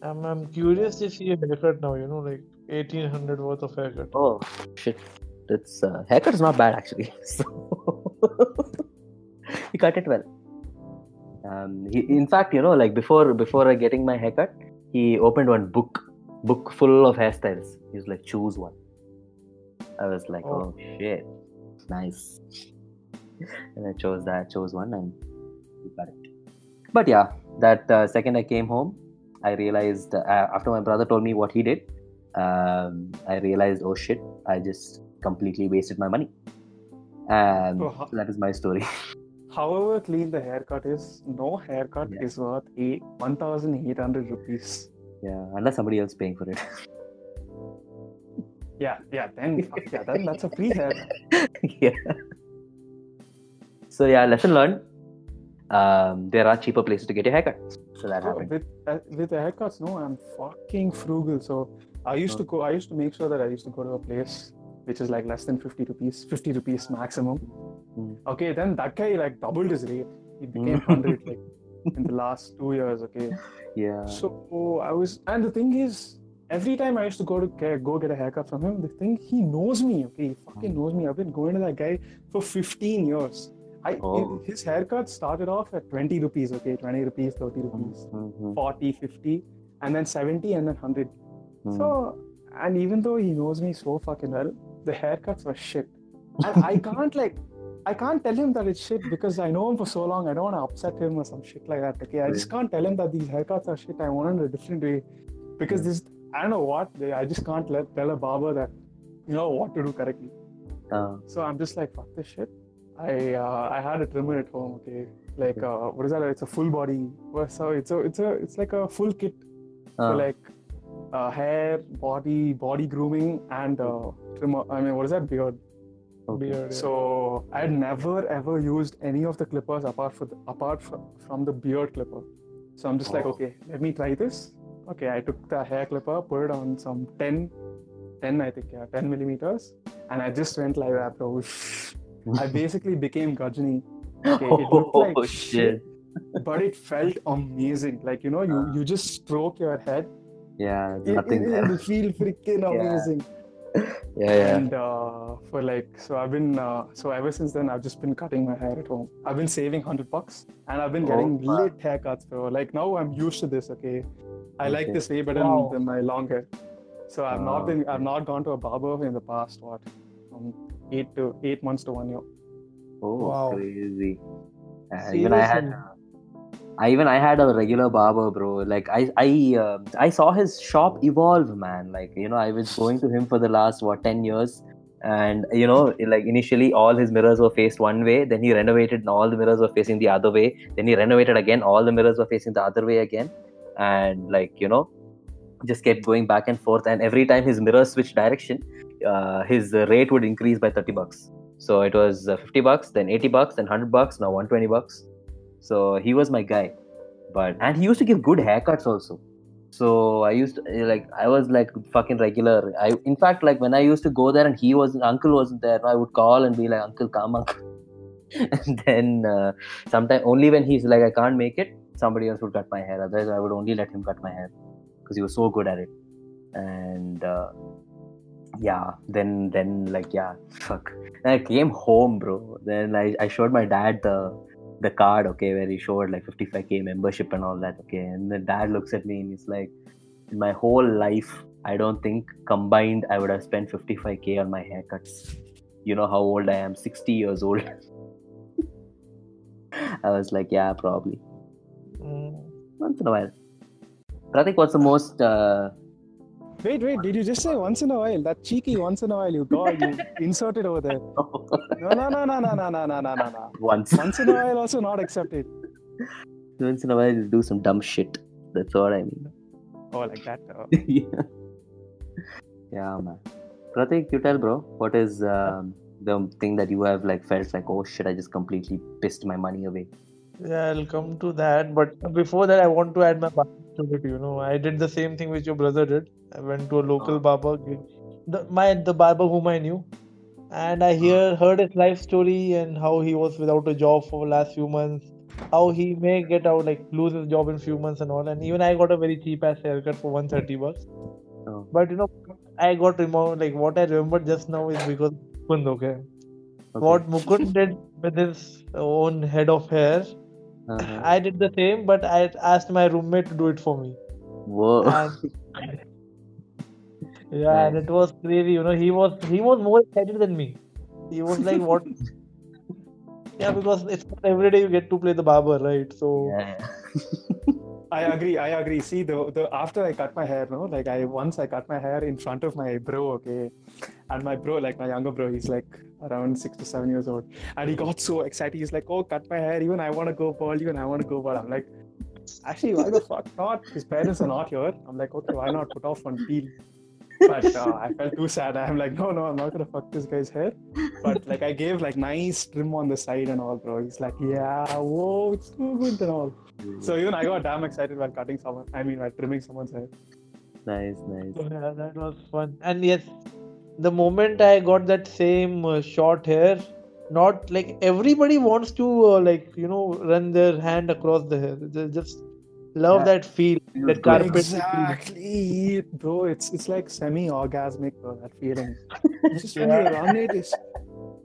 I'm, I'm curious to see a haircut now you know like 1800 worth of haircut Oh shit. That's uh, haircut is not bad actually. So he cut it well. Um, he, in fact, you know, like before before getting my haircut, he opened one book, book full of hairstyles. He was like, choose one. I was like, Oh. oh, shit, nice. and I chose that, chose one, and we got it. But yeah, that uh, second I came home, I realized uh, after my brother told me what he did, um, I realized, oh shit, I just completely wasted my money. And ho- so that is my story. *laughs* However clean the haircut is, no haircut Yeah. is worth eight, 1,800 rupees. yeah, unless somebody else paying for it. *laughs* Yeah, yeah, then yeah, then that's a free haircut. *laughs* yeah. So yeah, lesson learned. Um, there are cheaper places to get your haircut. So that So happened. with uh, with the haircuts, no, I'm fucking frugal. So I used to go. I used to make sure that I used to go to a place which is like less than 50 rupees, 50 rupees maximum. Hmm. Okay, then that guy like doubled his rate. He became Hmm. 100 like *laughs* in the last two years. Okay, Yeah. so I was, and the thing is, every time I used to go to get, go get a haircut from him, the thing he knows me. Okay, he fucking knows me. I've been going to that guy for 15 years. I Oh. his haircut started off at 20 rupees. Okay, 20 rupees, 30 rupees. Mhm, 40, 50, and then 70, and then 100. mhm. So, and even though he knows me so fucking well, the haircuts were shit. *laughs* And I can't like, I can't tell him that it's shit because I know him for so long. I don't want to upset him or some shit like that. Okay, I just can't tell him that these haircuts are shit. I want it a different way because this, I don't know what. I just can't let tell a barber that, you know, what to do correctly. Uh, So I'm just like, fuck this shit. I uh, I had a trimmer at home. Okay, like uh, what is that? It's a full body. So it's a it's a it's like a full kit uh, so like uh, hair, body, body grooming, and uh, trimmer. I mean, what is that beard? okay. beard yeah. So I had never ever used any of the clippers apart from the, apart from, from the beard clipper. So I'm just like, Oh. okay, let me try this. Okay, I took the hair clipper, put it on some 10, 10 I think, yeah, 10 millimeters, and I just went like that, bro. *laughs* I basically became Ghajini. Okay, it looked *laughs* like oh shit, shit. but it felt amazing. Like you know, you you just stroke your head Yeah, it, nothing it, it'll feel *laughs* freaking Yeah. amazing. Yeah, yeah. And uh, for like, so I've been, uh, so ever since then, I've just been cutting my hair at home. I've been saving hundred bucks, and I've been Oh, getting wow. lit haircuts, bro. Like now, I'm used to this. Okay, I like this way better Wow. than my long hair. So I've Oh, not been, I've not gone to a barber in the past what, from eight to eight months to one year. Oh, Wow. crazy. Uh, even I had, Seriously? I even I had a regular barber, bro. Like I, I, uh, I saw his shop evolve, man. Like you know, I was going to him for the last what ten years, and you know, like initially all his mirrors were faced one way. Then he renovated, and all the mirrors were facing the other way. Then he renovated again, all the mirrors were facing the other way again, and like you know, just kept going back and forth. And every time his mirror switched direction, uh, his rate would increase by thirty bucks. So it was uh, 50 bucks, then 80 bucks, then 100 bucks, now 120 bucks. So he was my guy. But and he used to give good haircuts also. So I used to like I was like fucking regular. I in fact like when I used to go there and he was uncle wasn't there, I would call and be like uncle come uncle. *laughs* and then uh, sometime only when he's like I can't make it, somebody else would cut my hair. Otherwise I would only let him cut my hair because he was so good at it. And uh, yeah, then then like yeah, fuck. Then I came home, bro. Then I, I showed my dad the the card, okay, where he showed like 55k membership and all that, okay. And the dad looks at me and he's like, in my whole life, I don't think combined I would have spent 55k on my haircuts. You know how old I am, 60 years old. *laughs* I was like, yeah, probably. Mm. Once in a while. Pratik, what's the most uh, Wait, wait, did you just say once in a while? That cheeky once in a while you got you inserted over there. No, *laughs* no, no, no, no, no, no, no, no, no, no. Once, Once in a while also not accepted. once in a while, you do some dumb shit. That's what I mean. Oh, like that. uh, *laughs* yeah. yeah, man. Pratik, you tell, bro. What is um, the thing that you have like felt like, oh shit, I just completely pissed my money away? Yeah, I'll come to that. But before that, I want to add my barber to it. You know, I did the same thing which your brother did. I went to a local Oh. barber, the my the barber whom I knew, and I hear heard his life story and how he was without a job for last few months. How he may get out like lose his job in few months and all. And even I got a very cheap ass haircut for 130 bucks. Oh. But you know, I got remembered like what I remember just now is because Mukund, okay. Okay. What Mukund did with his own head of hair, Uh-huh. I did the same, but I asked my roommate to do it for me. Whoa. And *laughs* yeah, and it was crazy. You know, he was he was more excited than me. He was like, "What?" *laughs* yeah, because it's not every day you get to play the barber, right? So yeah. *laughs* I agree. I agree. See, the the after I cut my hair, no, like I once I cut my hair in front of my bro, okay, and my bro, like my younger bro, he's like around six to seven years old, and he got so excited. He's like, "Oh, cut my hair! Even I want to go bald. Even I want to go bald." I'm like, actually, why the fuck not? His parents are not here. I'm like, okay, why not put off one peel? But uh, I felt too sad. I'm like, no, no, I'm not gonna fuck this guy's hair. But like, I gave like nice trim on the side and all, bro. He's like, yeah, whoa, it's too good and all. So even I got damn excited while cutting someone. I mean, while trimming someone's hair. nice, nice. yeah, that was fun. And yes, the moment I got that same uh, short hair, not like everybody wants to uh, like you know run their hand across the hair. They just love Yeah. that feel, Feels that good. carpet. feel. Exactly, bro. It's it's like semi-orgasmic, bro. That feeling. It's *laughs* just when you run it, it's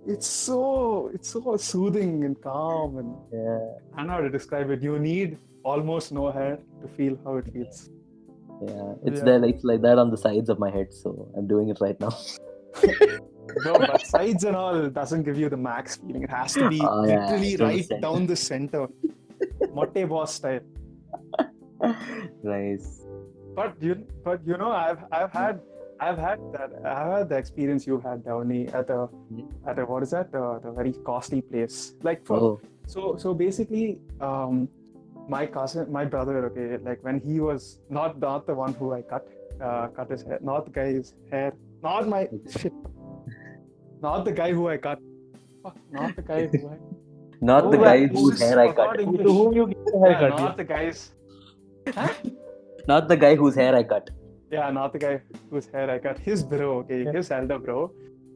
it's so it's so soothing and calm and Yeah. I don't know how to describe it. You need almost no hair to feel how it feels. Yeah. It's Yeah. there like, like that on the sides of my head, so I'm doing it right now. *laughs* No, but sides and all doesn't give you the max feeling. It has to be Oh, literally to right down the center. *laughs* Motte boss style. *laughs* nice. But you, but you know, I've I've had I've had that I've had the experience you had, Downey, at a at a what is that? Uh, the very costly place. Like for Oh, so so basically, um, my cousin, my brother, okay, like when he was not not the one who I cut uh, cut his hair, not the guy's hair, not my shit, not the guy who I cut. Fuck, not the guy who I. *laughs* not the guy whose hair I cut. To whom you give the Yeah, haircut? not the guys. Not the guy whose hair I cut. Yeah, not the guy whose hair I cut. His bro, okay, Yeah. his elder bro.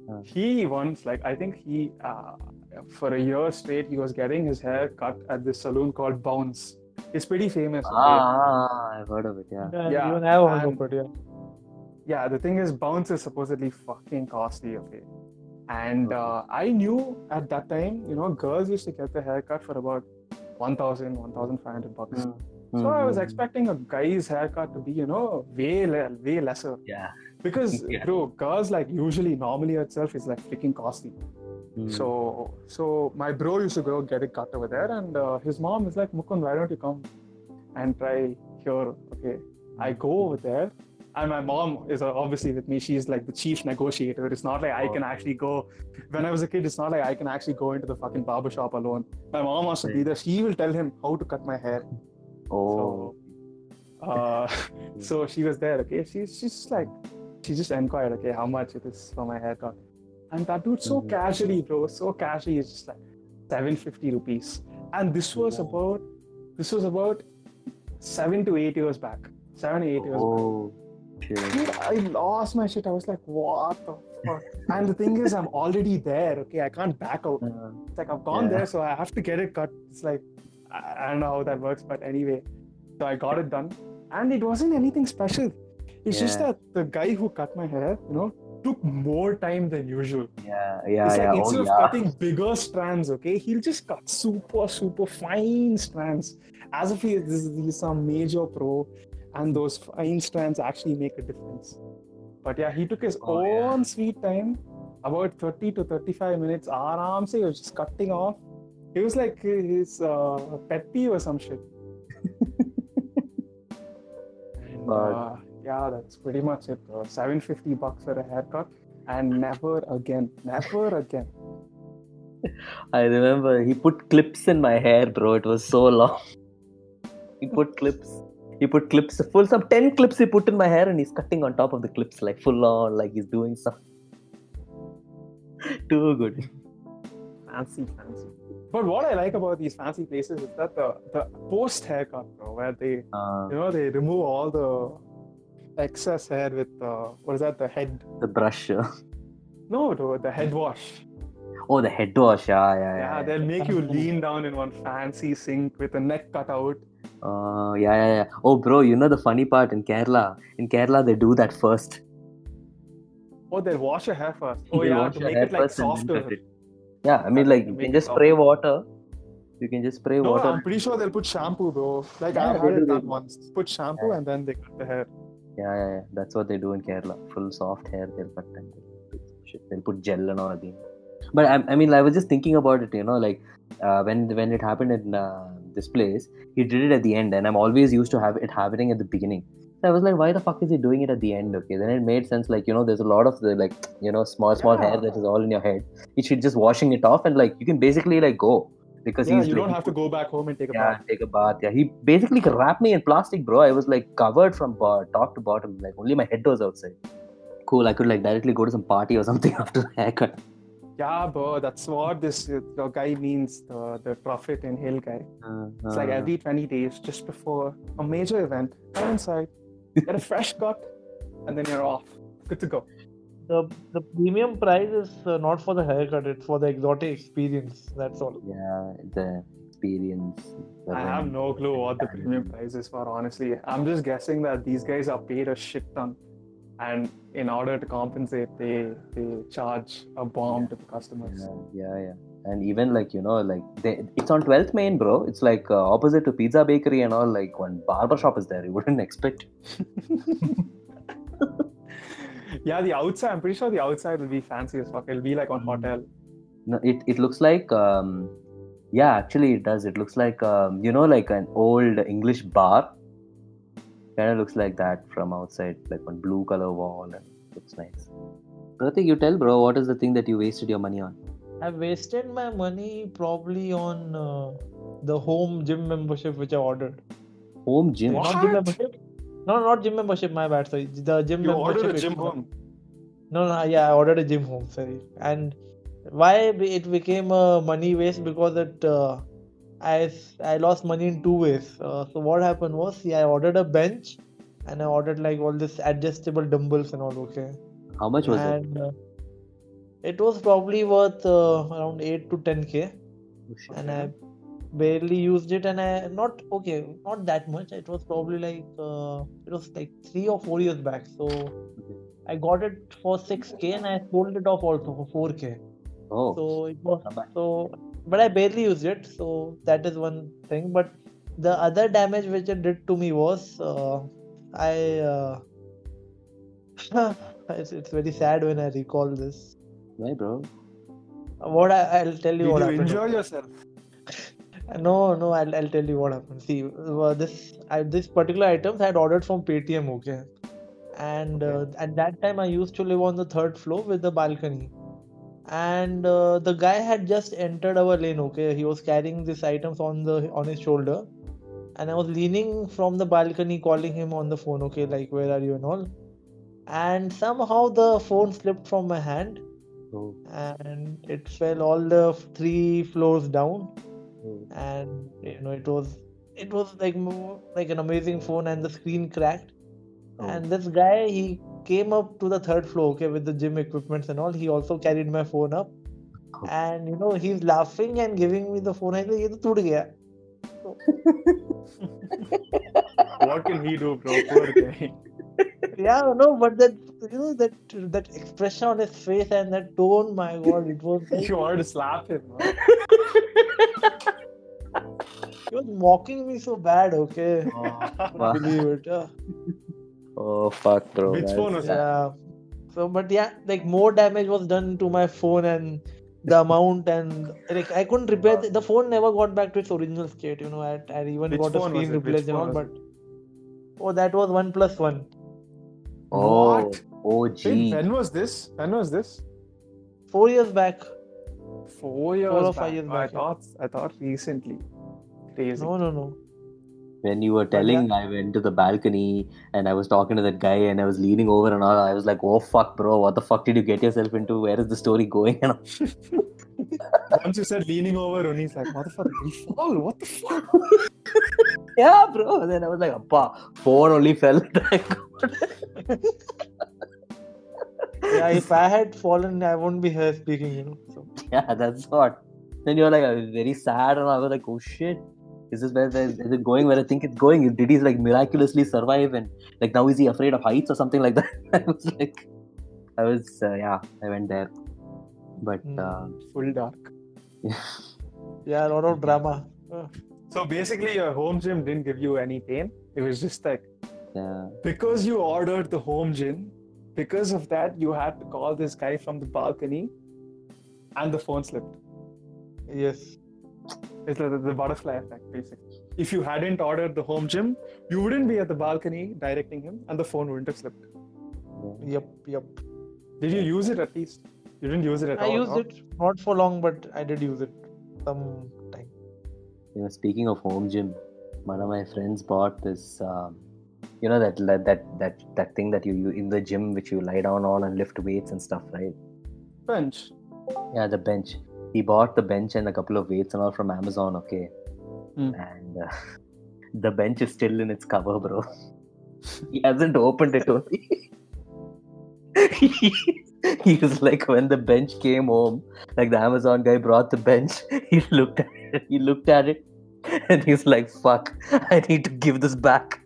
Uh. He once, like, I think he, uh, for a year straight, he was getting his hair cut at this saloon called Bounce. It's pretty famous. okay? Ah, I've heard of it. Yeah. Yeah, Yeah, even I have heard of it, yeah. Yeah, the thing is, Bounce is supposedly fucking costly, okay? And uh, I knew at that time, you know, girls used to get their haircut for about 1,000, 1,500 bucks. So I was Mhm. expecting a guy's haircut to be, you know, way, le- way lesser. Yeah. Because, *laughs* Yeah. bro, girls like usually normally itself is like freaking costly. Mm. So, so my bro used to go get it cut over there, and uh, his mom is like, Mukund, why don't you come and try here? Okay, I go over there, and my mom is uh, obviously with me. She's like the chief negotiator. It's not like I can actually go. When I was a kid, it's not like I can actually go into the fucking barber shop alone. My mom wants to be there. She will tell him how to cut my hair. oh. So, uh, *laughs* so she was there. Okay, she's she's just like she just inquired. Okay, how much it is for my haircut? And that dude so Mhm. casually, bro, so casually, is just like seven fifty rupees. And this was about this was about seven to eight years back. Seven eight years. back. Oh. Shit. Dude, I lost my shit. I was like, what the fuck? And the thing is, I'm already there. Okay, I can't back out. Uh, It's like I've gone Yeah. there, so I have to get it cut. It's like I, don't know how that works, but anyway, so I got it done, and it wasn't anything special. It's just that the guy who cut my hair, you know, took more time than usual. yeah. Yeah. it's yeah. like instead oh, of yeah. cutting bigger strands, okay, he'll just cut super super fine strands, as if he is he's some major pro, and those fine strands actually make a difference. But yeah, he took his Oh, own yeah. sweet time, about 30 to 35 minutes. Aram se, he was just cutting off. He was like his uh, pet peeve or some shit. *laughs* and, uh, yeah, that's pretty much it. Bro. 750 bucks for a haircut, and never again, never again. *laughs* I remember he put clips in my hair, bro. It was so long. *laughs* he put clips. He put clips, full some ten clips he put in my hair, and he's cutting on top of the clips, like full on, like he's doing some. *laughs* Too good. Fancy, fancy. But what I like about these fancy places is that the, the post haircut, bro, where they Uh, you know they remove all the excess hair with uh, what is that the head the brush. uh, no the, the head wash Oh, the head wash. Yeah, yeah, yeah, yeah. yeah. they'll make you lean down in one fancy sink with a neck cut out Uh, yeah, yeah, yeah. Oh, bro, you know the funny part in Kerala? In Kerala, they do that first. oh they'll wash your hair first oh They yeah to make it like first and then softer it. Yeah, I mean, like you can just spray water. You can just spray no water. i'm pretty sure they'll put shampoo bro like Yeah, i've they had it they do. once put shampoo Yeah. and then they cut the hair Yeah, yeah, yeah. That's what they do in Kerala. Full soft hair, they'll cut and they'll put. They'll put gel and all again. But I, I mean, I was just thinking about it. You know, like uh, when when it happened in uh, this place, he did it at the end, and I'm always used to have it happening at the beginning. So I was like, why the fuck is he doing it at the end? Okay, then it made sense. Like you know, there's a lot of the like you know small small hair that is all in your head. He should just washing it off, and like you can basically like go because yeah he's you like, don't have to go back home and take a yeah, bath take a bath. Yeah, he basically wrapped me in plastic, bro. I was like covered from top to bottom. Like only my head was outside. Cool. I could like directly go to some party or something *laughs* after the haircut. Yeah bro that's what this uh, guy means the the prophet in hell guy Uh, It's like every 20 days, just before a major event, come inside, *laughs* get a fresh cut, and then you're off. Good to go. The the premium price is uh, not for the haircut; it's for the exotic experience. That's all. yeah, the experience. the I have no clue what the premium price is for, honestly. I'm just guessing that these guys are paid a shit ton. And in order to compensate, they they charge a bomb to the customers. Yeah, yeah, yeah. And even like you know, like they, it's on 12th Main, bro. It's like uh, opposite to Pizza Bakery and all. Like one barber shop is there. You wouldn't expect. *laughs* Yeah, the outside, I'm pretty sure the outside will be fancy as fuck. It'll be like on Mm. hotel. No, it, it looks like um yeah actually it does it looks like um you know like an old english bar kind of looks like that from outside like one blue color wall and looks nice Pratik, you tell bro what is the thing that you wasted your money on I wasted my money probably on uh, the home gym membership which I ordered. home gym What? Not gym membership. No, not gym membership. My bad. Sorry, the gym You membership. ordered a gym home. No, no, yeah, I ordered a gym home. Sorry, and why it became a money waste because it uh, I I lost money in two ways. Uh, so what happened was, yeah, I ordered a bench, and I ordered like all this adjustable dumbbells and all. Okay, how much was it uh, it was probably worth uh, around eight to ten k, Oh, and I barely used it, and I not okay, not that much. It was probably like uh, it was like three or four years back. So. I got it for 6k and I sold it off also for 4k. oh So it was so, but I barely used it. So that is one thing. But the other damage which it did to me was uh, I. Uh, *laughs* it's, it's very sad when I recall this. why bro What I, I'll tell you Did what you happened. enjoy yourself? *laughs* No, no, I'll, I'll tell you what happened. See, uh, this I, this particular items I had ordered from Paytm, okay, and uh, at that time I used to live on the third floor with the balcony, and uh, the guy had just entered our lane, okay. He was carrying these items on the on his shoulder, and I was leaning from the balcony, calling him on the phone, okay, like where are you? and all, and somehow the phone slipped from my hand. Oh, and it fell all the three floors down. Oh. and you know it was it was like like an amazing phone and the screen cracked. Oh. and this guy he came up to the third floor okay with the gym equipments and all he also carried my phone up Oh. and you know he's laughing and giving me the phone I said, "ये तो टूट गया *laughs* What can he do, bro? Poor guy. yeah no but that you know that that expression on his face and that tone my god it was like, *laughs* You wanted to slap him. Huh? *laughs* he was mocking me so bad okay Wow. Couldn't believe it uh. oh fuck bro Which that's- phone was that? Yeah. So, but yeah, like more damage was done to my phone and the amount and like I couldn't repair the, the phone. Never got back to its original state. You know, I, I even Which got a screen it? Replaced and all. But oh, that was OnePlus One. Oh, What? oh, gee. when was this? When was this? Four years back. Four years Four or back. five years Oh, I back, yeah. thought I thought recently. Crazy. No, no, no. When you were telling, I went to the balcony and I was talking to that guy and I was leaning over and all. I was like, "Oh fuck, bro! What the fuck did you get yourself into? Where is the story going?" And. *laughs* Once you said leaning over, and he's like, motherfucker, we fall. What the fuck? yeah, bro. And then I was like, "Appa, phone only fell." *laughs* Yeah, if I had fallen, I wouldn't be here speaking, you know. So yeah, that's what. Then you're like, I was very sad, and I was like, "Oh shit." Is this where where- is it going where I think it's going? Did he like miraculously survive and like now is he afraid of heights or something like that? *laughs* I was like, I was uh, yeah, I went there, but Hmm. uh, Full dark. yeah, a lot of drama. So basically, your home gym didn't give you any pain. It was just like yeah, because you ordered the home gym, because of that, you had to call this guy from the balcony, and the phone slipped. yes. It's the, the butterfly effect, basically. If you hadn't ordered the home gym, you wouldn't be at the balcony directing him, and the phone wouldn't have slipped. Yep, yep. Did you use it at least? You didn't use it at I all. I used no? it not for long, but I did use it some time. You know, speaking of home gym, one of my friends bought this. Um, you know that that that that that thing that you, you in the gym which you lie down on and lift weights and stuff, right? Bench. Yeah, the bench. He bought the bench and a couple of weights and all from Amazon. Okay, Hmm. and uh, *laughs* the bench is still in its cover, bro. he hasn't opened it only. he, *laughs* he was like when the bench came home, like the Amazon guy brought the bench. *laughs* He looked at it. He looked at it, and he's like, "Fuck! I need to give this back."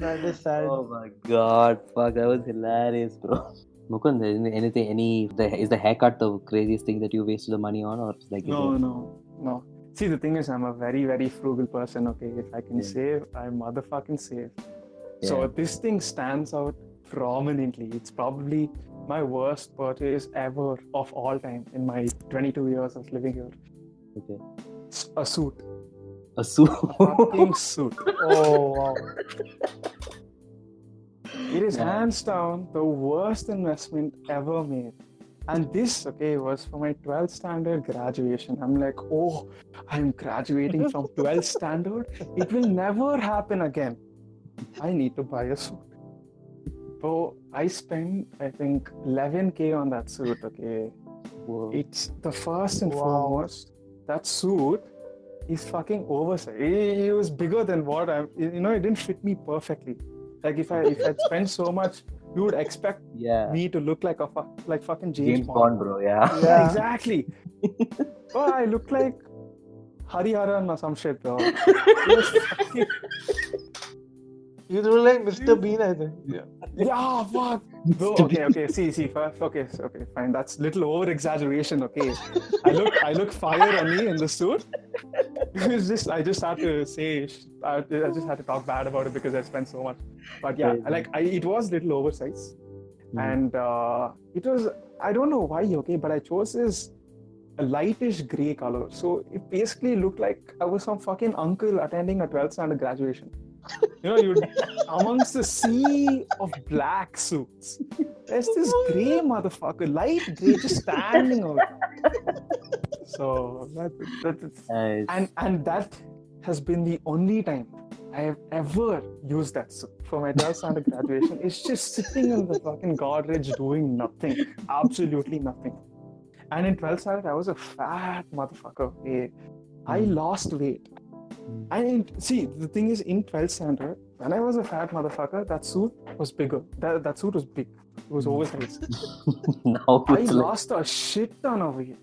That is sad. Oh my god, fuck, that was hilarious, bro. *laughs* Mukund, anything, any, the, is the haircut the craziest thing that you wasted the money on, or like, No, no, no. See, the thing is, I'm a very, very frugal person. Okay, if I can Yeah. save, I motherfucking save. So this thing stands out prominently. It's probably my worst purchase ever of all time in my 22 years of living here. okay. A suit, a suit. fucking suit. *laughs* Oh wow. It is Yeah. hands down the worst investment ever made. And this, okay, was for my 12th standard graduation. I'm like, oh, I'm graduating from *laughs* 12th standard. It will never happen again. I need to buy a suit. So I spent, I think, 11k on that suit, okay. Whoa. It's the first and Wow. foremost, that suit is fucking oversized. It, it was bigger than what I'm, you know, it didn't fit me perfectly. Like if I if I'd spent so much, you would expect yeah. me to look like a like fucking James, James Bond, bro, yeah. Yeah, *laughs* exactly. oh, I look like Hariharan or some shit, bro. *laughs* It was fucking- You look like Mr. Bean, I think. Yeah. yeah, fuck. Bro, okay, okay. See, see, first, okay, okay, fine. That's little over exaggeration. Okay, I look, I look fire on me in the suit. *laughs* It's just, I just had to say, I, I just had to talk bad about it because I spent so much. But yeah, Crazy. like I, it was little oversized, Mhm. and uh, it was, I don't know why. Okay, but I chose this a lightish gray color, so it basically looked like I was some fucking uncle attending a 12th standard graduation. You know, you amongst the sea of black suits. There's this gray motherfucker, light gray, just standing out. So that, that, Nice. and and that has been the only time I have ever used that suit for my 12th standard graduation. It's just sitting in the fucking Godrej doing nothing, absolutely nothing. And in 12th standard, I was a fat motherfucker. Okay? I hmm. lost weight. And see, the thing is, in 12th standard, when I was a fat motherfucker, that suit was bigger. That, that suit was big. It was always oversized. *laughs* now I it's like, lost a shit ton of weight.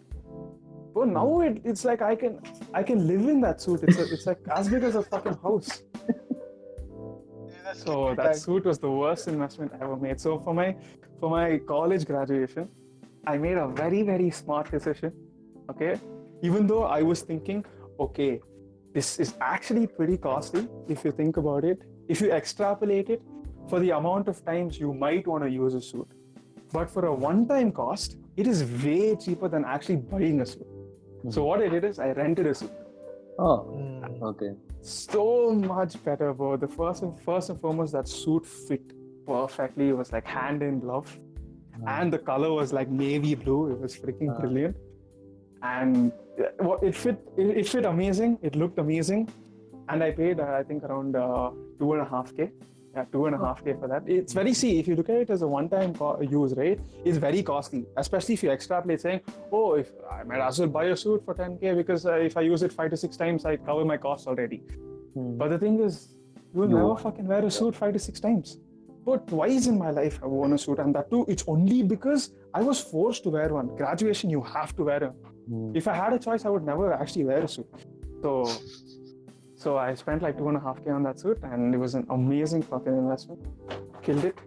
But now it, it's like I can I can live in that suit. It's a, it's like as big as a fucking house. So that suit was the worst investment I ever made. So for my for my college graduation, I made a very very smart decision. Okay, even though I was thinking, okay, this is actually pretty costly if you think about it. If you extrapolate it for the amount of times you might want to use a suit, but for a one-time cost, it is way cheaper than actually buying a suit. So what I did is I rented a suit. oh, Mm. okay. so much better, bro. The first and first and foremost, that suit fit perfectly. It was like hand in glove, and the color was like navy blue. It was freaking Ah. brilliant, and uh, it fit. It, it fit amazing. It looked amazing, and I paid uh, I think around uh, two and a half k. Yeah, two and a half k for that. It's very see if you look at it as a one-time co- use, right? It's very costly, especially if you extrapolate saying, oh, if I might as well buy a suit for 10k because uh, if I use it five to six times, I cover my costs already. Hmm. But the thing is, you will You never won't. fucking wear a suit five to six times. But twice in my life I've worn a suit, and that too, it's only because I was forced to wear one. Graduation, you have to wear one. Hmm. If I had a choice, I would never actually wear a suit. So, so I spent like two and a half k on that suit, and it was an amazing fucking investment. Killed it.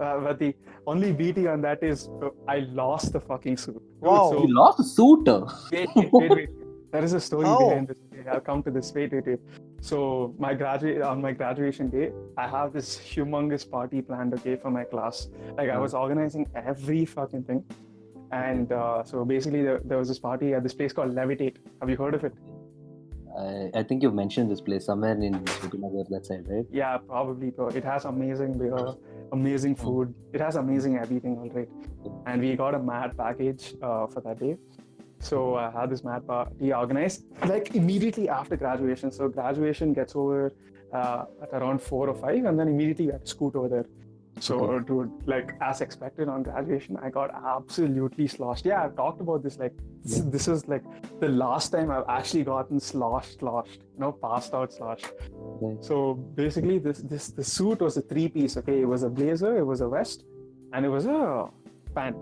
Uh, but the only BT on that is uh, I lost the fucking suit. Wow. so- You lost a suit. wait, wait, wait, wait. There is a story How? behind this. I'll come to this. Wait, wait, wait. So my graduate on my graduation day, I have this humongous party planned. Okay, for my class. Like I was organizing every fucking thing, and uh, so basically there, there was this party at this place called Levitate. Have you heard of it? I, I think you've mentioned this place somewhere in Srinagar, that side, right? Yeah, probably, bro. It has amazing beer, amazing food. It has amazing everything, all right. And we got a mad package uh, for that day. So I had this mad party organized like immediately after graduation. So graduation gets over uh, at around four or five, and then immediately we had to scoot over there. So, dude, like as expected on graduation, I got absolutely sloshed. Yeah, I've talked about this. Like, this, this is like the last time I've actually gotten sloshed, sloshed, you know, passed out, sloshed. Okay. So basically, this this the suit was a three piece. Okay, it was a blazer, it was a vest, and it was a pant.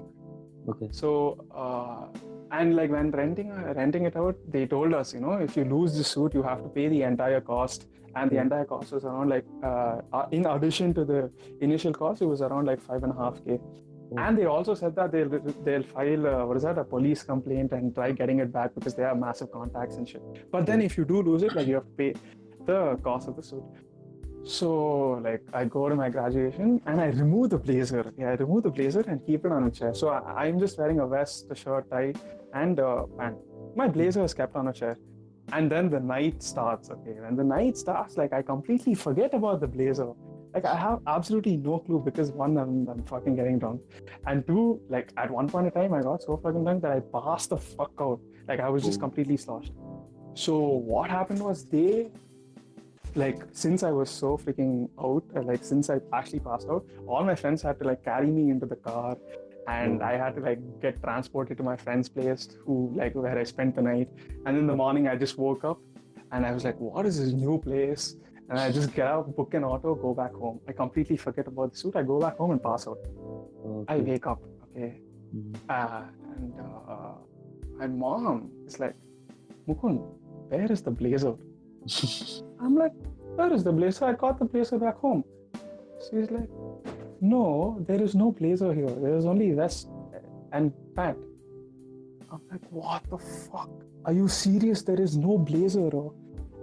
Okay. So uh, and like when renting uh, renting it out, they told us, you know, if you lose the suit, you have to pay the entire cost, and the entire cost was around like uh, uh, in addition to the initial cost, it was around like five and a half k. And they also said that they'll they'll file uh, what is that a police complaint and try getting it back because they have massive contacts and shit. But then if you do lose it, like you have to pay the cost of the suit. So like I go to my graduation and I remove the blazer. Yeah, I remove the blazer and keep it on a chair. So I, I'm just wearing a vest, a shirt, tie, and a pant. My blazer is kept on a chair. And then the night starts. Okay, when the night starts, like I completely forget about the blazer. Like I have absolutely no clue because one, I'm, I'm fucking getting drunk, and two, like at one point in time, I got so fucking drunk that I passed the fuck out. Like I was just completely sloshed. So what happened was they like since I was so freaking out, uh, like since I actually passed out, all my friends had to like carry me into the car, and I had to like get transported to my friend's place, who like where I spent the night. And in the morning, I just woke up, and I was like, "What is this new place?" And I just get up, book an auto, go back home. I completely forget about the suit. I go back home and pass out. I wake up, okay, Mhm. uh, and uh, my mom is like, "Mukund, where is the blazer?" *laughs* I'm like, where is the blazer? I got the blazer back home. She's like, no, there is no blazer here. There is only vest and pant. I'm like, what the fuck? Are you serious? There is no blazer. oh."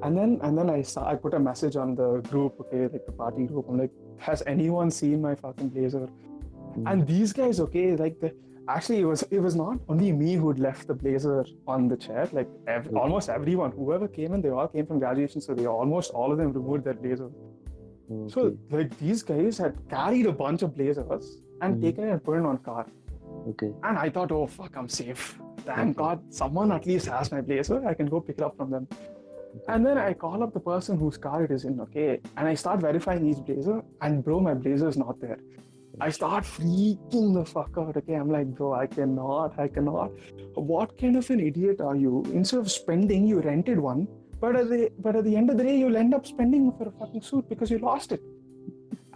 And then and then I saw I put a message on the group, okay, like the party group. I'm like, has anyone seen my fucking blazer? Hmm. And these guys, okay, like the actually it was it was not only me who'd left the blazer on the chair. Like ev- almost everyone, whoever came in, they all came from graduation, so they almost all of them removed their blazer. So like these guys had carried a bunch of blazers and Mhm. taken it and put it on car. okay. And I thought, oh fuck, I'm safe. Thank Okay. God, someone at least has my blazer. I can go pick it up from them. And then I call up the person whose car it is in, okay, and I start verifying each blazer, and bro, my blazer is not there. I start freaking the fuck out. Okay, I'm like, bro, I cannot, I cannot. What kind of an idiot are you? Instead of spending, you rented one, but at the but at the end of the day, you'll end up spending for a fucking suit because you lost it.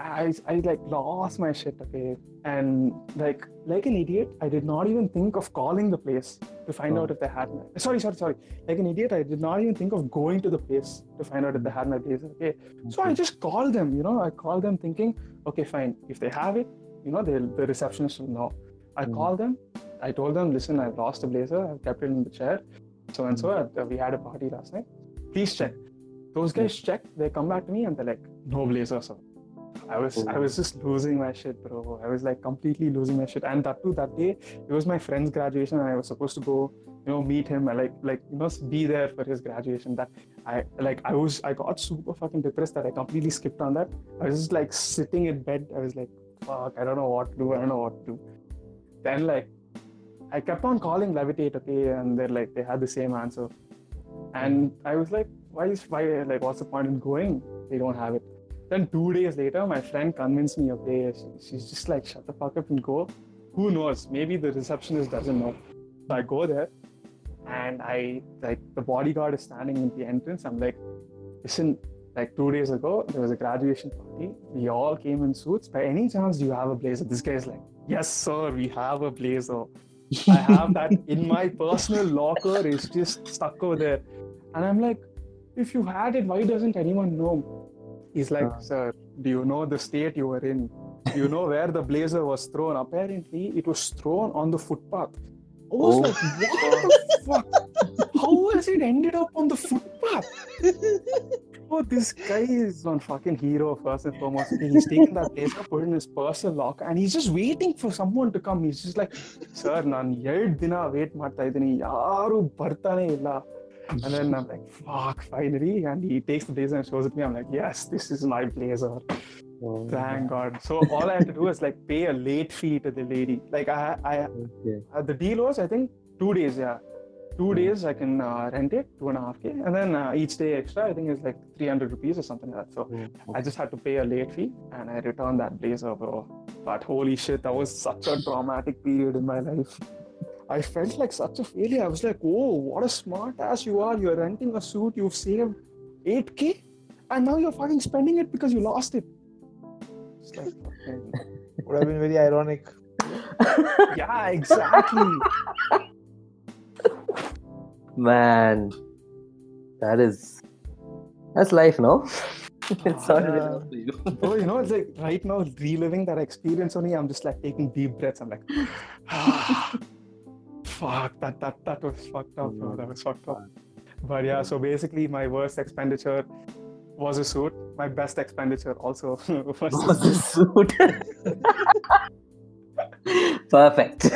I, I like lost my shit, okay, and like like an idiot, I did not even think of calling the place to find Oh. out if they had my. Sorry, sorry, sorry. Like an idiot, I did not even think of going to the place to find out if they had my blazer. Okay, so I just called them. You know, I called them thinking, okay, fine. If they have it, you know, they'll, the receptionist will know. I Mm. called them. I told them, listen, I lost the blazer. I kept it in the chair. So and so. uh, We had a party last night. Please check. Those guys check. They come back to me and they're like, no blazer, sir. I was I was just losing my shit, bro. I was like completely losing my shit. And that too, that day, it was my friend's graduation, and I was supposed to go you know, meet him. I like like you know be there for his graduation. That I like I was I got super fucking depressed that I completely skipped on that. I was just like sitting in bed. I was like, fuck, I don't know what to do. I don't know what to do. Then like I kept on calling Levitate, okay, and they're like they had the same answer. And I was like, why is why like what's the point in going? They don't have it. Then two days later, my friend convinced me, okay, she's just like, shut the fuck up and go. Who knows? Maybe the receptionist doesn't know. So I go there and I like the bodyguard is standing in the entrance. I'm like, listen, like two days ago, there was a graduation party. We all came in suits. By any chance, do you have a blazer? This guy's like, yes, sir, we have a blazer. I have that in my personal locker. It's just stuck over there. And I'm like, if you had it, why doesn't anyone know? He's like, Uh. sir, do you know the state you were in? Do you know where the blazer was thrown? Apparently, it was thrown on the footpath. I was Oh. like, what the fuck? How has it ended up on the footpath? Oh, this guy is one fucking hero first and foremost. Okay, He's taken that blazer, put it in his personal locker, and he's just waiting for someone to come. He's just like, sir, ನಾನು ಎರಡು ದಿನ wait ಮಾಡ್ತಾ ಇದ್ದೀನಿ ಯಾರು ಬರ್ತಾನೆ ಇಲ್ಲ and then I'm like, fuck, finally. And he takes the blazer and shows it to me. I'm like, yes, this is my blazer. Oh, Thank God. So all I had to do is like pay a late fee to the lady. Like I, I, okay. uh, the deal was I think two days. Yeah, two days I can uh, rent it, two and a half k, and then uh, each day extra I think is like 300 rupees or something like that. So I just had to pay a late fee and I returned that blazer, bro. But holy shit, that was such a *laughs* traumatic period in my life. I felt like such a failure. I was like, oh, what a smart ass you are. You're renting a suit, you've saved 8k, and now you're fucking spending it because you lost it. It's like, fucking- *laughs* Would have been very ironic. *laughs* yeah, exactly. Man, that is that's life, no? *laughs* it's not really Yeah. enough you. Bro, you know, it's like right now, reliving that experience only, I'm just like taking deep breaths. I'm like, *sighs* ah, fuck, that, that, that was fucked up, bro. That was fucked up. But yeah, so basically, my worst expenditure was a suit. My best expenditure also *laughs* was a Was the suit. suit? Perfect.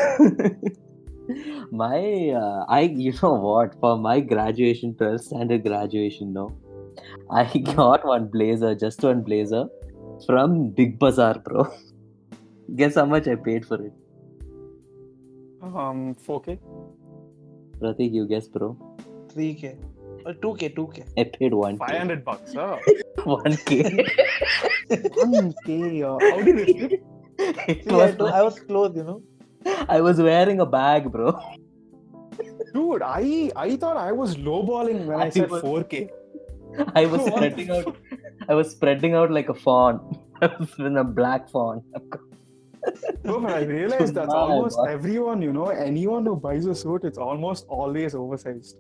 my, uh, I, you know what? For my graduation, 12th standard graduation, no, I got one blazer, just one blazer, from Big Bazaar, bro. Guess how much I paid for it? Um, 4K. Pratik, you guess, bro. 3k. Or 2k, 2k. I paid 1k. 500 bucks, huh? 1k. 1K. Uh, how did it it See, I, was to- like- I was close, you know. I was wearing a bag, bro. Dude, I, I thought I was lowballing when I, I said was- 4K. I was *laughs* What spreading out. I was spreading out like a fawn. *laughs* I was in a black fawn. No, but I realized that's My almost everyone, you know, anyone who buys a suit, it's almost always oversized.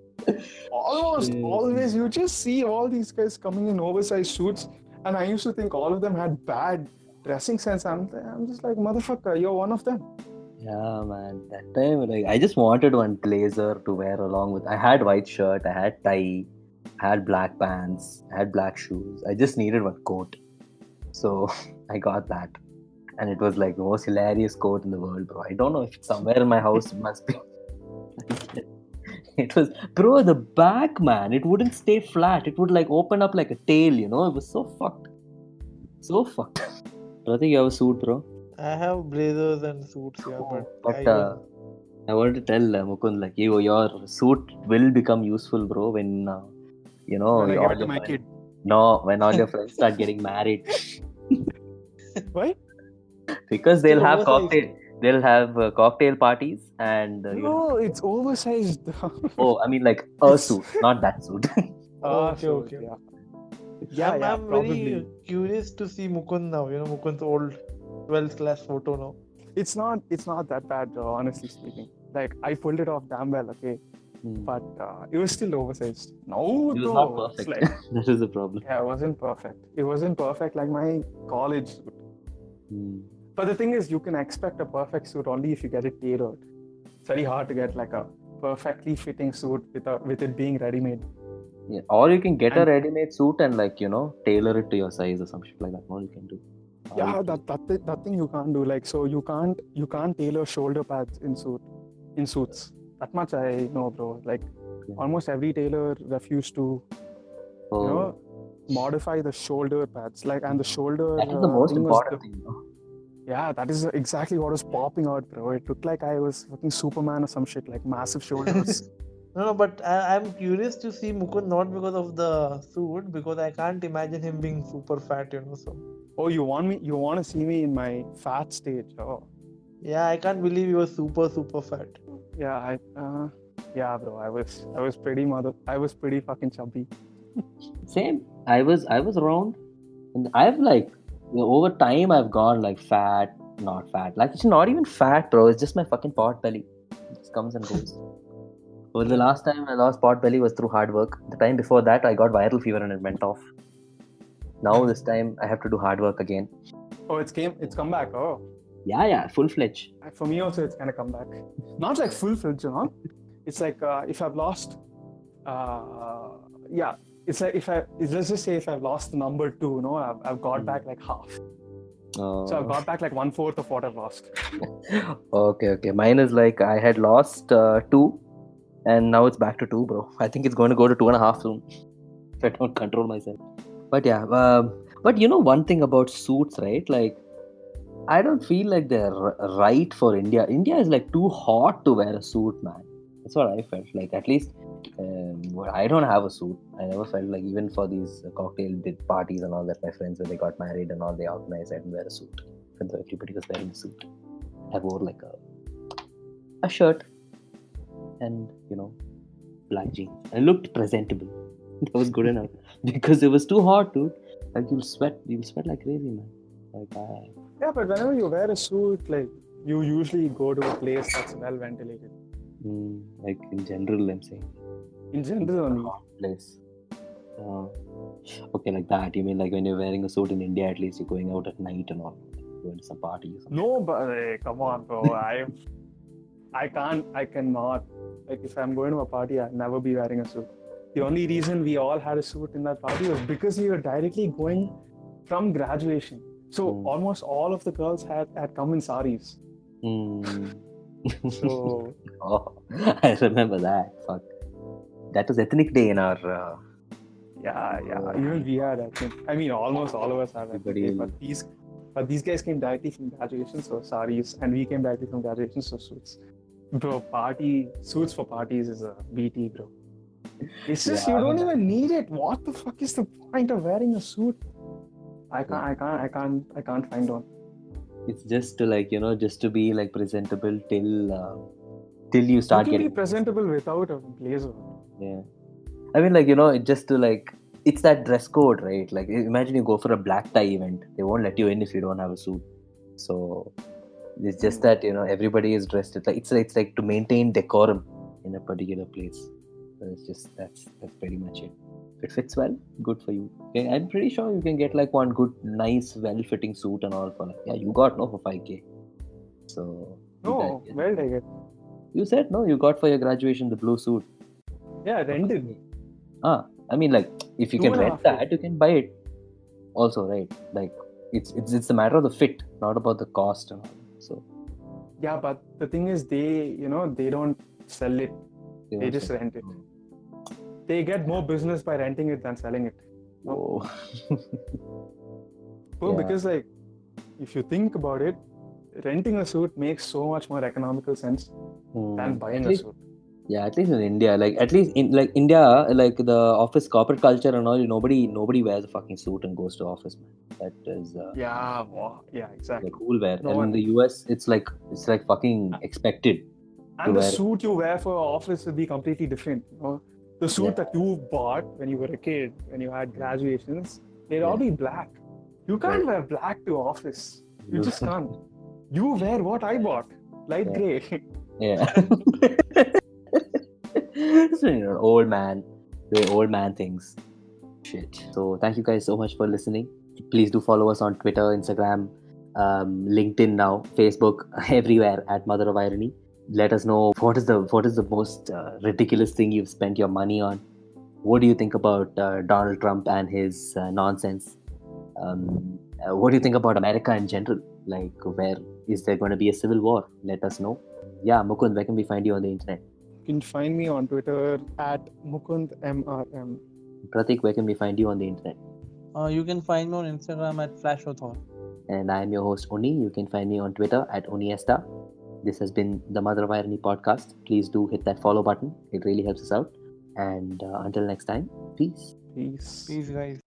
Almost Yeah. always. You just see all these guys coming in oversized suits, and I used to think all of them had bad dressing sense. I'm, I'm just like, motherfucker, you're one of them. Yeah, man. That time, like, I just wanted one blazer to wear along with. I had white shirt. I had tie. I had black pants. I had black shoes. I just needed one coat. So *laughs* I got that, and it was like the most hilarious coat in the world, bro. I don't know if it's somewhere in my house. It must be. *laughs* It was, bro, the back, man. It wouldn't stay flat. It would like open up like a tail, you know. It was so fucked. So fucked. Pratik, you have a suit, bro. I have blazers and suits, yeah, Oh, but, but, I uh, I wanted to tell uh, Mukund like you, your suit will become useful, bro, when uh, you know when I all to your my friends- kid. No, when all your friends start getting married, *laughs* Why? Because they'll have cocktail, they'll have uh, cocktail parties, and uh, you know, No, it's oversized. *laughs* oh, I mean like a suit, not that suit. *laughs* Ah, Okay, okay. Yeah, yeah, I'm, yeah I'm probably. very curious to see Mukund now, you know, Mukund's old 12th class photo now. It's not. It's not that bad, though, honestly speaking. Like I pulled it off damn well, okay, Hmm. but uh, it was still oversized. No, it was though. not perfect. like- *laughs* that is the problem. Yeah, it wasn't perfect. It wasn't perfect like my college suit. Hmm. But the thing is, you can expect a perfect suit only if you get it tailored. It's very hard to get like a perfectly fitting suit with a, with it being ready-made. Yeah. Or you can get a ready-made suit and like you know tailor it to your size or some shit like that. What you can do. Yeah, that that that thing you can't do. Like, so you can't you can't tailor shoulder pads in suit in suits. that much I know, bro. Like Yeah. almost every tailor refused to, Oh, you know, modify the shoulder pads. Like and the shoulder. that is the uh, most thing important the- thing. No? Yeah, that is exactly what was popping out, bro. It looked like I was fucking Superman or some shit, like massive shoulders. *laughs* No, no, but I, I'm curious to see Mukund not because of the suit, because I can't imagine him being super fat, you know. So oh, you want me? You want to see me in my fat stage? Oh, yeah, I can't believe you were super super fat. yeah, I, uh, yeah, bro. I was, I was pretty mother. I was pretty fucking chubby. *laughs* Same. I was I was around, and I've like you know, over time I've gone like fat, not fat. Like it's not even fat, bro. It's just my fucking pot belly. It just comes and goes. Well, the last time I lost pot belly was through hard work. The time before that, I got viral fever and it went off. Now this time I have to do hard work again. Oh, it's came. It's come back. Oh, Yeah, yeah, full fledged. for me also, it's gonna come back. Not like full fledged, you know. It's like uh, if I've lost, uh, yeah. It's like if I let's just say if I've lost the number two, you know, I've, I've got back like half. So I've got back like one fourth of what I've lost. Okay, okay. Mine is like I had lost uh, two, and now it's back to two, bro. I think it's going to go to two and a half soon if *laughs* I don't control myself. But yeah, um, but you know one thing about suits, right? Like, I don't feel like they're right for India. India is like too hot to wear a suit, man. That's what I felt. Like at least um, I don't have a suit. I never felt like even for these cocktail parties and all that. My friends when they got married and all they organized, I didn't wear a suit. And everybody was wearing a suit. I wore like a a shirt and you know black jeans. I looked presentable. *laughs* that was good enough *laughs* because it was too hot, dude. Like you'll sweat, you'll sweat like crazy, man. Like I, Yeah, but whenever you wear a suit, like you usually go to a place that's well ventilated. Mm, like in general, I'm saying In general, place. Uh, okay, like that. You mean like when you're wearing a suit in India, at least you're going out at night and all, going to some party. No, but hey, come on, bro. *laughs* I, I can't. I cannot. Like if I'm going to a party, I'll never be wearing a suit. The only reason we all had a suit in that party was because we were directly going from graduation. So Hmm. almost all of the girls had had come in saris. Mm. *laughs* So oh, *laughs* I remember that. Fuck. That was ethnic day in our. Uh, yeah, yeah. Even we had. I think. I mean, almost all of us had. Everybody- day, But these, but these guys came directly from graduation, so saris, and we came directly from graduation, so suits. Bro, party suits for parties is a BT, bro. It's just Yeah. you don't even need it. What the fuck is the point of wearing a suit? I can't, I can't, I can't, I can't find one. it's just to like you know just to be like presentable till uh, till you start getting be presentable without a blazer. yeah. I mean like you know just to like it's that dress code right? Like imagine you go for a black tie event. They won't let you in if you don't have a suit. So it's just that you know everybody is dressed. It's like it's, it's like to maintain decorum in a particular place. So it's just that's that's pretty much it. If it fits well good for you. Okay i'm pretty sure you can get like one good nice well-fitting suit and all for like yeah you got no for 5k so you No, did I get? You said no you got for your graduation the blue suit Yeah, rented. Me. Ah i mean like if you Two can rent that you can buy it also right like it's it's it's a matter of the fit not about the cost and all so Yeah, but the thing is, they, you know, they don't sell it. They don't just rent it. They get more business by renting it than selling it. *laughs* Whoa. Well, Yeah. because like, if you think about it, renting a suit makes so much more economical sense than Hmm. buying a suit. yeah at least in india like at least in like india like the office corporate culture and all nobody nobody wears a fucking suit and goes to office man that is uh, Yeah, yeah, exactly. like cool wear No and one- in the us it's like it's like fucking expected And the wear- suit you wear for office will be completely different. You know? The suit Yeah. that you bought when you were a kid, when you had graduations, they'd all be black. You can't wear black to office. You just *laughs* can't. You wear what I bought, light Yeah. gray. Yeah. so, you know, old man, the old man things. Shit. So thank you guys so much for listening. Please do follow us on Twitter, Instagram, um, LinkedIn now, Facebook, *laughs* everywhere at Mother of Irony. Let us know what is the what is the most uh, ridiculous thing you've spent your money on. What do you think about uh, Donald Trump and his uh, nonsense? Um, uh, what do you think about America in general? Like, where is there going to be a civil war? Let us know. Yeah, Mukund, where can we find you on the internet? You can find me on Twitter at mukund mrm Pratik, where can we find you on the internet? Uh, you can find me on Instagram at FlashOthor. And I am your host, Oni. You can find me on Twitter at Oniesta. This has been the Mother of Irony podcast. Please do hit that follow button, it really helps us out. And uh, until next time, peace. Peace. Peace, guys.